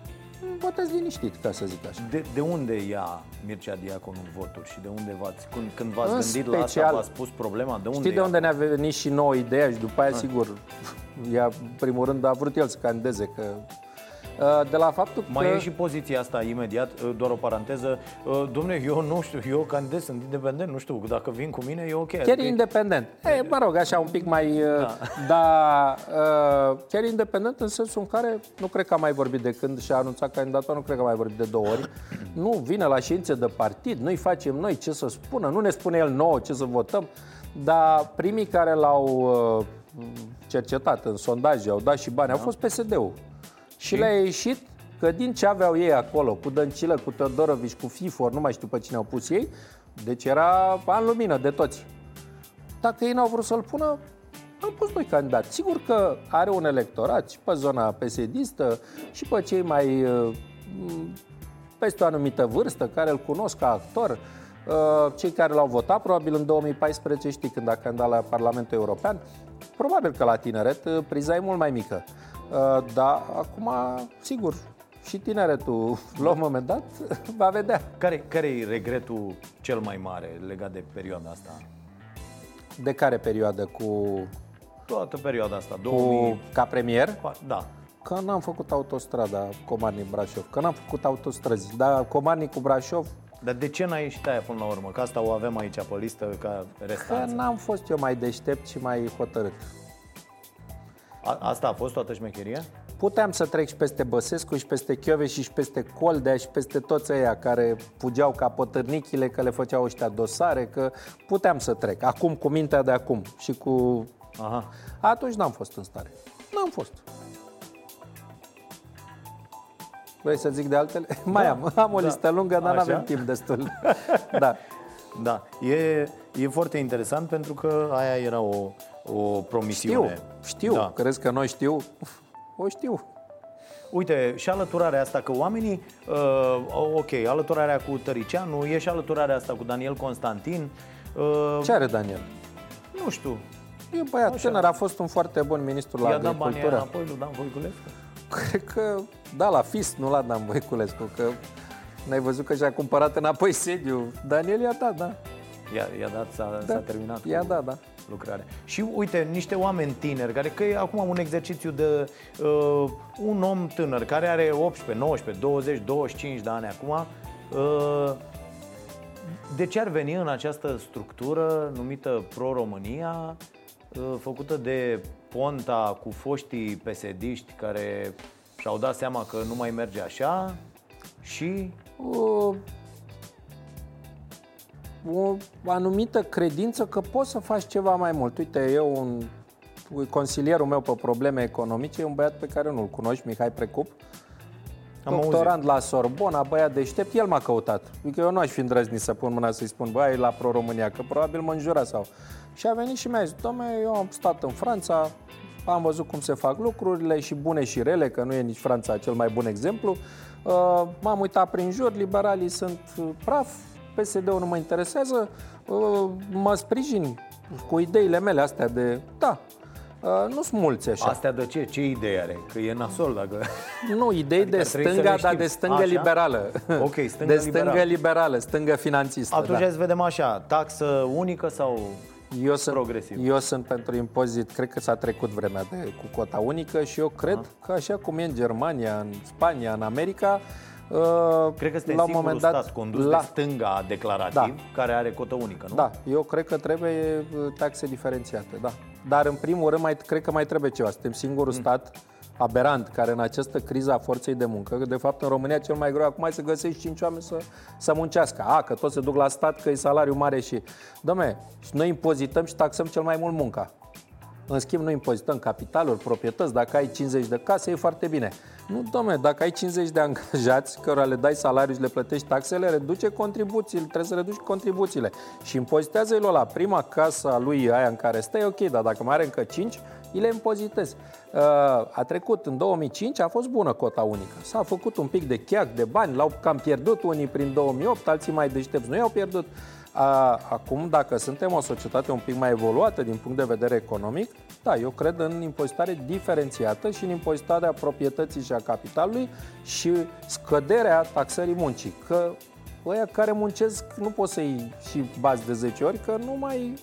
votez liniștit, ca să zic așa. De, de unde ia Mircea Diaconu voturi și de unde v-ați, când, când v-ați În gândit la asta, special- v-ați pus problema? De unde Știi de ia? unde ne-a venit și nouă ideea și după aia, sigur, ea, în primul rând, a vrut el să candideze, că uh, de la faptul că... Mai e și poziția asta imediat, uh, doar o paranteză. Uh, Domne, eu nu știu, eu candidez, sunt independent, nu știu, dacă vin cu mine e ok. Chiar Adică- independent. E, mă rog, așa un pic mai... Da. Dar uh, chiar independent în sensul în care nu cred că a mai vorbit de când și-a anunțat candidatura, nu cred că a mai vorbit de două ori. Nu vine la ședințe de partid, noi facem noi ce să spună, nu ne spune el nouă ce să votăm, dar primii care l-au uh, cercetat în sondaje, au dat și bani, au fost PSD-ul. Și le-a ieșit că din ce aveau ei acolo, cu Dăncilă, cu Teodorovici, cu FIFOR, nu mai știu pe cine au pus ei, deci era în lumină de toți. Dacă ei n-au vrut să-l pună, am pus noi candidați. Sigur că are un electorat și pe zona psd și pe cei mai uh, m, peste o anumită vârstă, care îl cunosc ca actor, uh, cei care l-au votat probabil în 2014, știi, când a candidat la Parlamentul European, probabil că la tineret uh, priza e mult mai mică. Uh, Dar acum, sigur, și tineretul, la un moment dat, va vedea. Care, care e regretul cel mai mare legat de perioada asta? De care perioadă? Cu, Toată perioada asta, 2000... cu ca premier? Da. Că n-am făcut autostrada Comarnic-Brașov, că n-am făcut autostrăzi, dar Comarnic cu Brașov, Dar de ce n-ai ieșit aia până la urmă? Că asta o avem aici pe listă ca că restanță. n-am fost eu mai deștept și mai hotărât. A, asta a fost toată șmecheria? Puteam să trec și peste Băsescu și peste Chiove și peste Coldea și peste toți ăia care fugeau ca potârnichile, că le făceau ăștia dosare, că puteam să trec. Acum, cu mintea de acum și cu... Aha. Atunci n-am fost în stare. N-am fost. Vrei să zic de altele? Mai am. Am o da. listă lungă, dar nu Așa? avem timp destul. da. Da, e, e foarte interesant pentru că aia era o, o Știu, promisiune. știu. Da. Crezi că noi știu? O știu. Uite, și alăturarea asta, că oamenii, uh, ok, alăturarea cu Tăricianu, e și alăturarea asta cu Daniel Constantin. Uh, Ce are Daniel? Nu știu, E un băiat Așa. tânăr, a fost un foarte bun ministru la i-a dat banii agricultură. înapoi lui Dan Voiculescu? Cred că, da, la FIS, nu la Dan Voiculescu, că n-ai văzut că și-a cumpărat înapoi sediu. Daniel i-a dat, da. I-a, i-a dat, s-a, da. s-a terminat I-a cu dat, da. lucrarea. Și uite, niște oameni tineri, care că e acum un exercițiu de uh, un om tânăr care are 18, 19, 20, 25 de ani acum, uh, de ce ar veni în această structură numită Pro-România, uh, făcută de Ponta cu foștii pesediști care și-au dat seama că nu mai merge așa și O, o anumită credință că poți să faci ceva mai mult. Uite, eu, un, consilierul meu pe probleme economice, e un băiat pe care nu-l cunoști, Mihai Precup, Am doctorant la Sorbona, băiat deștept, el m-a căutat. Adică eu nu aș fi îndrăznit să pun mâna să-i spun, băi, la Pro-România, că probabil mă înjura sau... Și a venit și mi-a zis, domne, eu am stat în Franța, am văzut cum se fac lucrurile și bune și rele, că nu e nici Franța cel mai bun exemplu. Uh, M-am uitat prin jur, liberalii sunt uh, praf, PSD-ul nu mă interesează, uh, mă sprijin cu ideile mele astea de... Da, uh, nu sunt mulți așa. astea de ce? Ce idee are? Că e nasol dacă... Nu, idei Adică de trebuie să stânga, le dar știm. de stângă Așa? liberală. Ok, stânga de stângă liberală. liberală, stângă finanțistă. Atunci da. hai să vedem așa, taxă unică sau... eu, sunt, progresiv. eu sunt pentru impozit, cred că s-a trecut vremea de, cu cota unică și eu cred că așa cum e în Germania, în Spania, în America, uh, Cred că suntem la un singurul moment stat dat, condus la, de stânga declarativ Da. care are cotă unică, nu? Da, eu cred că trebuie uh, taxe diferențiate, da. Dar în primul rând, mai, cred că mai trebuie ceva. Suntem singurul Mm. stat aberant care în această criză a forței de muncă, că de fapt în România cel mai greu acum e să găsești cinci oameni să, să muncească. A, că toți se duc la stat, că e salariu mare și... Dom'le, și noi impozităm și taxăm cel mai mult munca. În schimb, noi impozităm capitaluri, proprietăți. Dacă ai 50 de case, e foarte bine. Nu, domne, dacă ai 50 de angajați cărora le dai salariu și le plătești taxele, reduce contribuțiile, trebuie să reduci contribuțiile. Și impozitează-i la prima casă a lui aia în care stai, ok, dar dacă mai are încă 5, îi le impozitezi. Uh, A trecut în 2005, a fost bună cota unică. S-a făcut un pic de cheac, de bani, l-au cam pierdut unii prin 2008, alții mai deștepți nu i-au pierdut. A, acum, dacă suntem o societate un pic mai evoluată din punct de vedere economic, da, eu cred în impozitare diferențiată și în impozitarea proprietății și a capitalului și scăderea taxării muncii. Că ăia care muncesc nu pot să-i și bazi de 10 ori, că nu mai,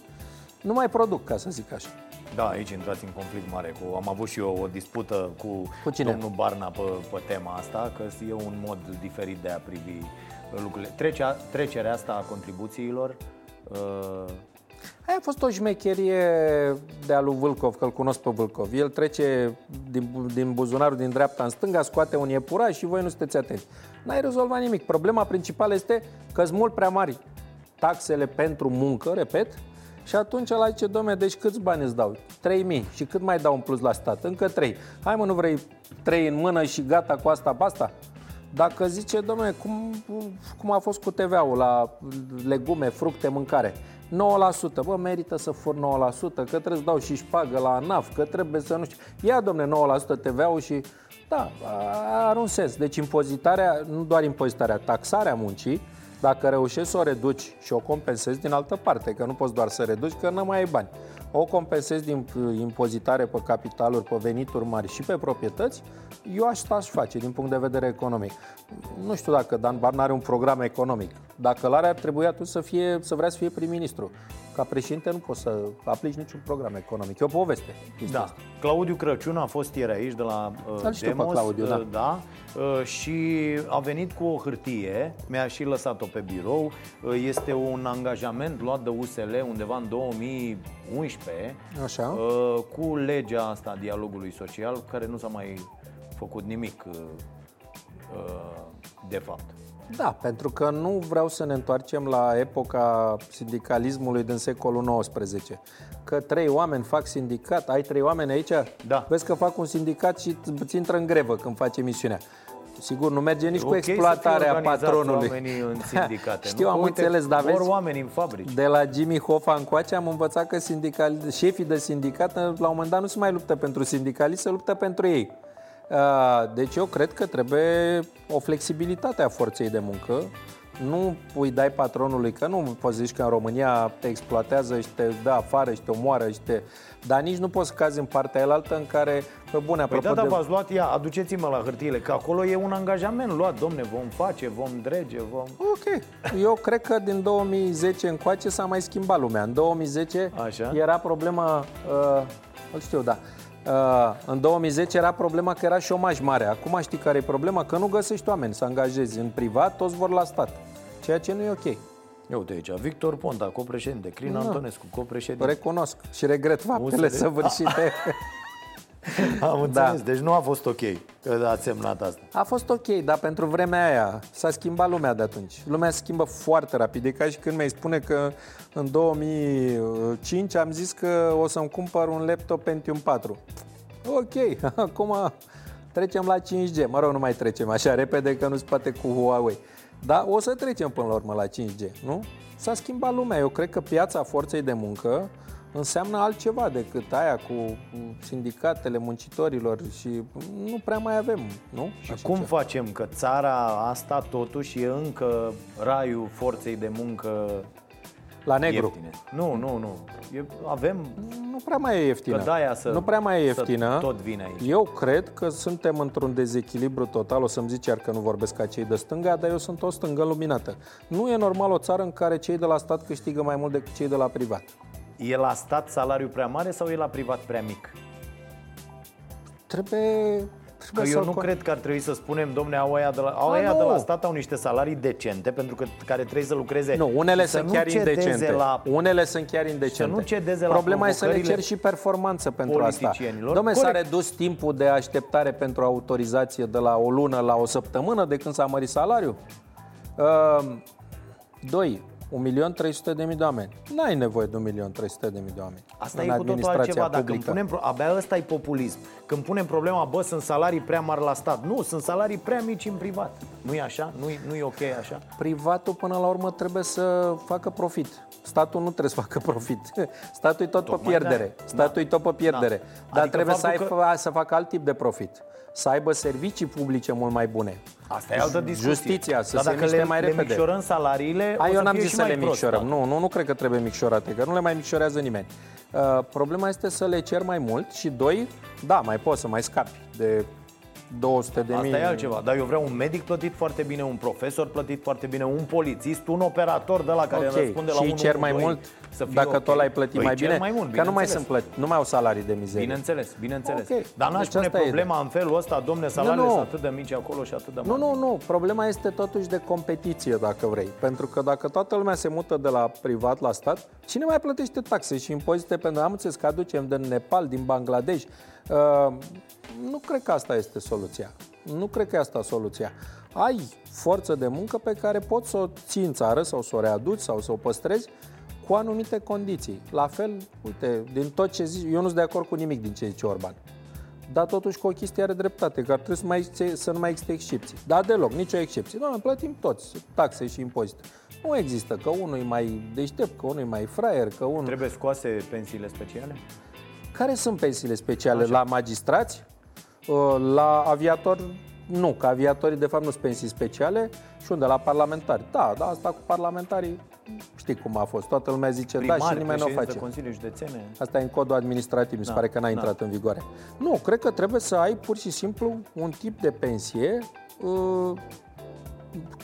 nu mai produc, ca să zic așa. Da, aici intrați în conflict mare. Cu, am avut și eu o dispută cu, cu cine? domnul Barna pe, pe tema asta, că e un mod diferit de a privi lucrurile. Trecea, trecerea asta a contribuțiilor uh, Aia a fost o șmecherie de a lui Vâlcov, că îl cunosc pe Vâlcov. El trece din, din buzunarul din dreapta în stânga, scoate un iepuraș și voi nu sunteți atenți. N-ai rezolvat nimic. Problema principală este că sunt mult prea mari taxele pentru muncă, repet, și atunci la zice, domne, deci câți bani îți dau? 3.000. Și cât mai dau în plus la stat? Încă 3. Hai mă, nu vrei 3 în mână și gata cu asta, basta? Dacă zice, domne, cum, cum a fost cu TVA-ul la legume, fructe, mâncare? 9%. Bă, merită să fur 9%, că trebuie să dau și șpagă la ANAF, că trebuie să nu știu. Ia, domne, 9% TVA-ul și da, are un sens. Deci impozitarea, nu doar impozitarea, taxarea muncii, dacă reușești să o reduci și o compensezi din altă parte, că nu poți doar să reduci, că nu mai ai bani. O compensezi din impozitare pe capitaluri, pe venituri mari și pe proprietăți, eu asta aș face din punct de vedere economic. Nu știu dacă Dan Barna are un program economic. Dacă l-are, ar trebui atunci să, fie, să vrea să fie prim-ministru. Ca președinte nu poți să aplici niciun program economic. E o poveste. Da. Asta. Claudiu Crăciun a fost ieri aici de la uh, Demos, Claudiu, da. Uh, da uh, și a venit cu o hârtie, mi-a și lăsat-o pe birou. Uh, este un angajament luat de USL undeva în 2011 Așa. Uh, cu legea asta a dialogului social, care nu s-a mai făcut nimic uh, uh, de fapt. Da, pentru că nu vreau să ne întoarcem la epoca sindicalismului din secolul XIX. Că trei oameni fac sindicat, ai trei oameni aici? Da. Vezi că fac un sindicat și îți intră în grevă când face emisiunea. Sigur, nu merge nici okay cu exploatarea patronului. în sindicate, Știu, nu? am Uite, înțeles, dar vezi, oameni în fabrici. De la Jimmy Hoffa încoace am învățat că sindical, șefii de sindicat la un moment dat nu se mai luptă pentru sindicaliști, se luptă pentru ei. Deci eu cred că trebuie o flexibilitate a forței de muncă. Nu îi dai patronului că nu poți zici că în România te exploatează și te dă afară și te omoară și te... Dar nici nu poți să cazi în partea elaltă în care, pe bune, păi da, da, de... v-ați luat, ia, aduceți-mă la hârtiile, că acolo e un angajament luat, domne, vom face, vom drege, vom... Ok. Eu cred că din 2010 încoace s-a mai schimbat lumea. În 2010 Așa? era problema, uh, știu, da, Uh, în 2010 era problema că era șomaj mare. Acum știi care e problema? Că nu găsești oameni să angajezi în privat, toți vor la stat. Ceea ce nu e ok. Eu de aici, Victor Ponta, copreședinte, Crin no. Antonescu, copreședinte. Recunosc și regret faptele săvârșite. Am înțeles, da. deci nu a fost ok că ați semnat asta. A fost ok, dar pentru vremea aia s-a schimbat lumea de atunci. Lumea se schimbă foarte rapid. E ca și când mi-ai spune că în 2005 am zis că o să-mi cumpăr un laptop Pentium 4. Ok, acum trecem la 5G. Mă rog, nu mai trecem așa repede că nu se poate cu Huawei. Dar o să trecem până la urmă la 5G, nu? S-a schimbat lumea. Eu cred că piața forței de muncă înseamnă altceva decât aia cu sindicatele muncitorilor și nu prea mai avem, nu? Și Așa cum ce? facem că țara asta totuși e încă raiul forței de muncă la negru. Ieftine. Nu, nu, nu. E, avem... Nu prea mai e ieftină. Că să, nu prea mai e ieftină. tot vine aici. Eu cred că suntem într-un dezechilibru total. O să-mi zici iar că nu vorbesc ca cei de stânga, dar eu sunt o stângă luminată. Nu e normal o țară în care cei de la stat câștigă mai mult decât cei de la privat. E la stat salariu prea mare sau e la privat prea mic? Trebuie Că eu nu cred că ar trebui să spunem, domne, au aia de la, au aia de la stat au niște salarii decente pentru că care trebuie să lucreze. Nu, unele sunt chiar indecente. La, unele sunt chiar indecente. Să nu cedeze Problema la e să le cer și performanță pentru asta. Domne, s-a redus timpul de așteptare pentru autorizație de la o lună la o săptămână de când s-a mărit salariul. Uh, doi, 1.300.000 de oameni. N-ai nevoie de 1.300.000 de oameni. Asta e cu totul altceva. Dacă punem, abia ăsta e populism. Când punem problema, bă, sunt salarii prea mari la stat. Nu, sunt salarii prea mici în privat. Nu e așa? Nu e, nu e ok așa? Privatul, până la urmă, trebuie să facă profit. Statul nu trebuie să facă profit. Statul e tot Tocmai pe pierdere. Da. Statul e tot pe pierdere. Da. Dar adică trebuie să, ai, că... să facă alt tip de profit. Să aibă servicii publice mult mai bune Asta e altă discuție. Justiția să Dar se dacă miște le, mai le repede. micșorăm salariile, A, o eu să n-am fie zis și să mai le prost, micșorăm. da. Nu, nu, nu cred că trebuie micșorate, că nu le mai micșorează nimeni. Uh, problema este să le cer mai mult și doi, da, mai poți să mai scapi de 200 de mii. Asta e altceva, dar eu vreau un medic plătit foarte bine, un profesor plătit foarte bine, un polițist, un operator de la care Ok, răspunde la și 1 cer mai mult să fie dacă ok. tot l-ai plătit Păi mai cer bine, mai mult, că nu mai bineînțeles. sunt plăti, nu mai au salarii de mizerie. Bineînțeles, bineînțeles. Ok, Dar n-aș deci pune asta e problema în felul ăsta, domne, salariile Nu, nu. sunt atât de mici acolo și atât de Nu, mari. nu, nu. Problema este totuși de competiție, dacă vrei. Pentru că dacă toată lumea se mută de la privat la stat, cine mai plătește taxe și impozite pentru... Am înțeles că aducem din Nepal, din Bangladesh. Uh, nu cred că asta este soluția. Nu cred că e asta soluția. Ai forță de muncă pe care poți să o ții în țară sau să o readuci sau să o păstrezi cu anumite condiții. La fel, uite, din tot ce zici, eu nu sunt de acord cu nimic din ce zice Orban. Dar totuși cu o chestie are dreptate, că ar trebui să, mai, existe- să nu mai existe excepții. Dar deloc, nicio excepție. Noi plătim toți taxe și impozite. Nu există că unul e mai deștept, că unul e mai fraier, că unul... Trebuie scoase pensiile speciale? Care sunt pensiile speciale? Așa. La magistrați? Uh, La aviatori? Nu, că aviatorii de fapt nu sunt pensii speciale. Și unde? La parlamentari. Da, da, asta cu parlamentarii știi cum a fost. Toată lumea zice da și nimeni nu o face. Consiliul Județene. Asta e în codul administrativ, mi se Da, pare că n-a da. intrat în vigoare. Nu, cred că trebuie să ai pur și simplu un tip de pensie uh,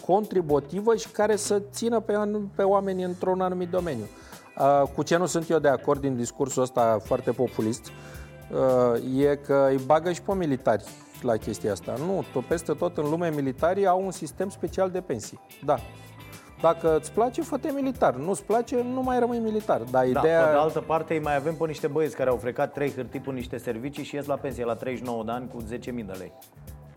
contributivă și care să țină pe, an- pe oameni într-un anumit domeniu. Uh, cu ce nu sunt eu de acord din discursul ăsta foarte populist uh, e că îi bagă și pe militari la chestia asta. Nu, tot, peste tot în lume militarii au un sistem special de pensii. Da. Dacă îți place, fă militar. Nu-ți place, nu mai rămâi militar. Dar Da, ideea... pe de altă parte îi mai avem pe niște băieți care au frecat trei hârtii pe niște servicii și ies la pensie la 39 de ani cu 10.000 de lei.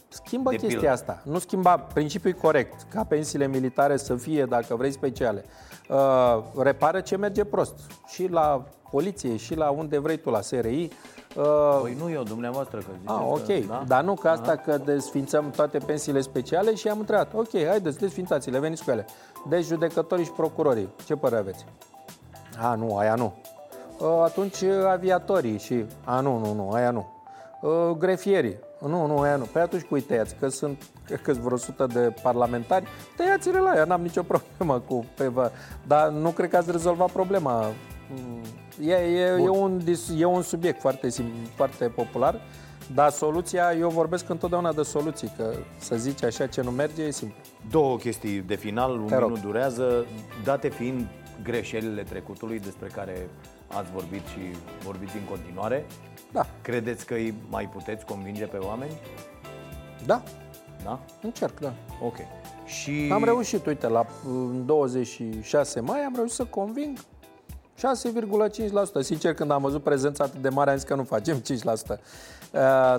Schimbă De chestia pildă. asta. Nu schimba principiul e corect, ca pensiile militare să fie, dacă vrei, speciale. Uh, repară ce merge prost. Și la poliție, și la unde vrei tu, la SRI. Uh, Păi nu eu, dumneavoastră, că ziceți Ah, ok. că, da? Dar nu că asta că desfințăm toate pensiile speciale și am întrebat, ok, haideți, desfințați-le, veniți cu ele. Deci judecătorii și procurorii, ce părere aveți? A, nu, aia nu. Uh, Atunci uh, aviatorii și, a, nu, nu, nu, aia nu. Uh, Grefierii, nu, nu, aia nu. Păi atunci cui tăiați? Că sunt, cred că vreo sută de parlamentari, tăiați-le la ea, n-am nicio problemă cu pe vă. Dar nu cred că ați rezolvat problema. Mm, E, e, e, un, dis- e un subiect foarte, sim- foarte popular, dar soluția, eu vorbesc întotdeauna de soluții, că să zici așa ce nu merge e simplu. Două chestii de final, un Te rog. minut durează, date fiind greșelile trecutului despre care ați vorbit și vorbiți în continuare. Da, Credeți că îi mai puteți convinge pe oameni? da, Da? încerc, da. Ok. Și Am reușit, uite, la în 26 mai am reușit să conving 6,5%. Sincer, când am văzut prezența atât de mare, am zis că nu facem 5%. Uh,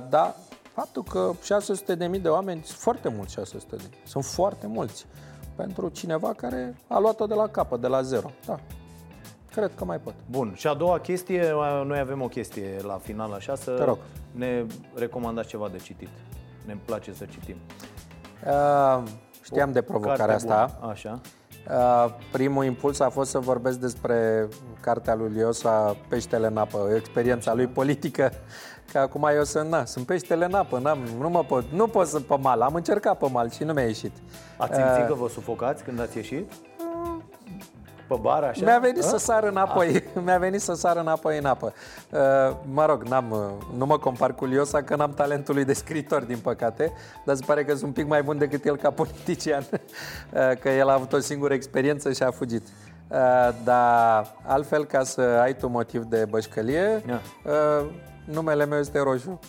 Dar faptul că 600 de mii de oameni sunt foarte mulți 600 de mii. Sunt foarte mulți. Pentru cineva care a luat-o de la capăt, de la zero. Da. Cred că mai pot. Bun, și a doua chestie, noi avem o chestie la final așa, să Te rog. ne recomandați ceva de citit. Ne place să citim. Uh, Știam de provocarea Carte asta. bună, Așa. Uh, Primul impuls a fost să vorbesc despre cartea lui Liosa, Peștele în apă, experiența lui politică, că acum eu sunt, na, sunt peștele în apă, n-am, nu mă pot, nu pot să pe mal, am încercat pe mal și nu mi-a ieșit. Ați simțit că vă sufocați când ați ieșit? Pe bar, așa? Mi-a venit A? să sar înapoi, mi-a venit să sar înapoi în apă. Uh, Mă rog, n-am, uh, nu mă compar cu Liosa că n-am talentul lui de scriitor, din păcate, dar se pare că sunt un pic mai bun decât el ca politician, uh, că el a avut o singură experiență și a fugit. Uh, Dar altfel, ca să ai tu motiv de bășcălie, Ia. uh, numele meu este Roșu.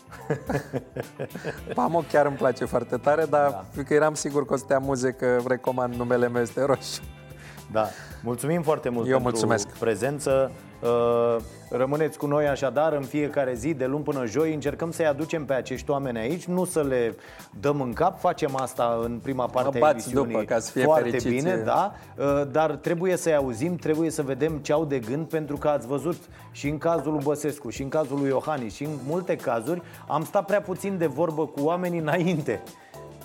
Pamo chiar îmi place foarte tare, dar da. că eram sigur că o să te amuze că recomand numele meu este Roșu. Da. Mulțumim foarte mult Eu pentru mulțumesc. prezență. Uh, Rămâneți cu noi așadar în fiecare zi, de luni până joi. Încercăm să-i aducem pe acești oameni aici, nu să le dăm în cap. Facem asta în prima parte a bați emisiunii după, ca să fie foarte fericiți. bine, da? Uh, Dar trebuie să-i auzim, trebuie să vedem ce au de gând, pentru că ați văzut și în cazul lui Băsescu, și în cazul lui Iohannis, și în multe cazuri am stat prea puțin de vorbă cu oamenii înainte.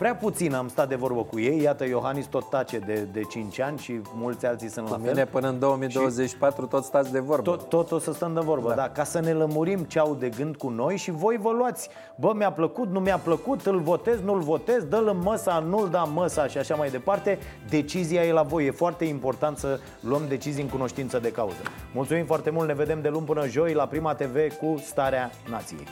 Prea puțin am stat de vorbă cu ei. Iată, Iohannis tot tace de, de 5 ani Și mulți alții sunt Cu la mine fel până în 2024 tot stați de vorbă. tot, tot o să stăm de vorbă, da. da. Ca să ne lămurim ce au de gând cu noi Și voi vă luați. Bă, mi-a plăcut, nu mi-a plăcut, îl votez, nu-l votez Dă-l în măsa, nu-l da în măsa și așa mai departe. Decizia e la voi. E foarte important să luăm decizii în cunoștință de cauză. Mulțumim foarte mult, ne vedem de luni până joi La Prima TV cu Starea Nației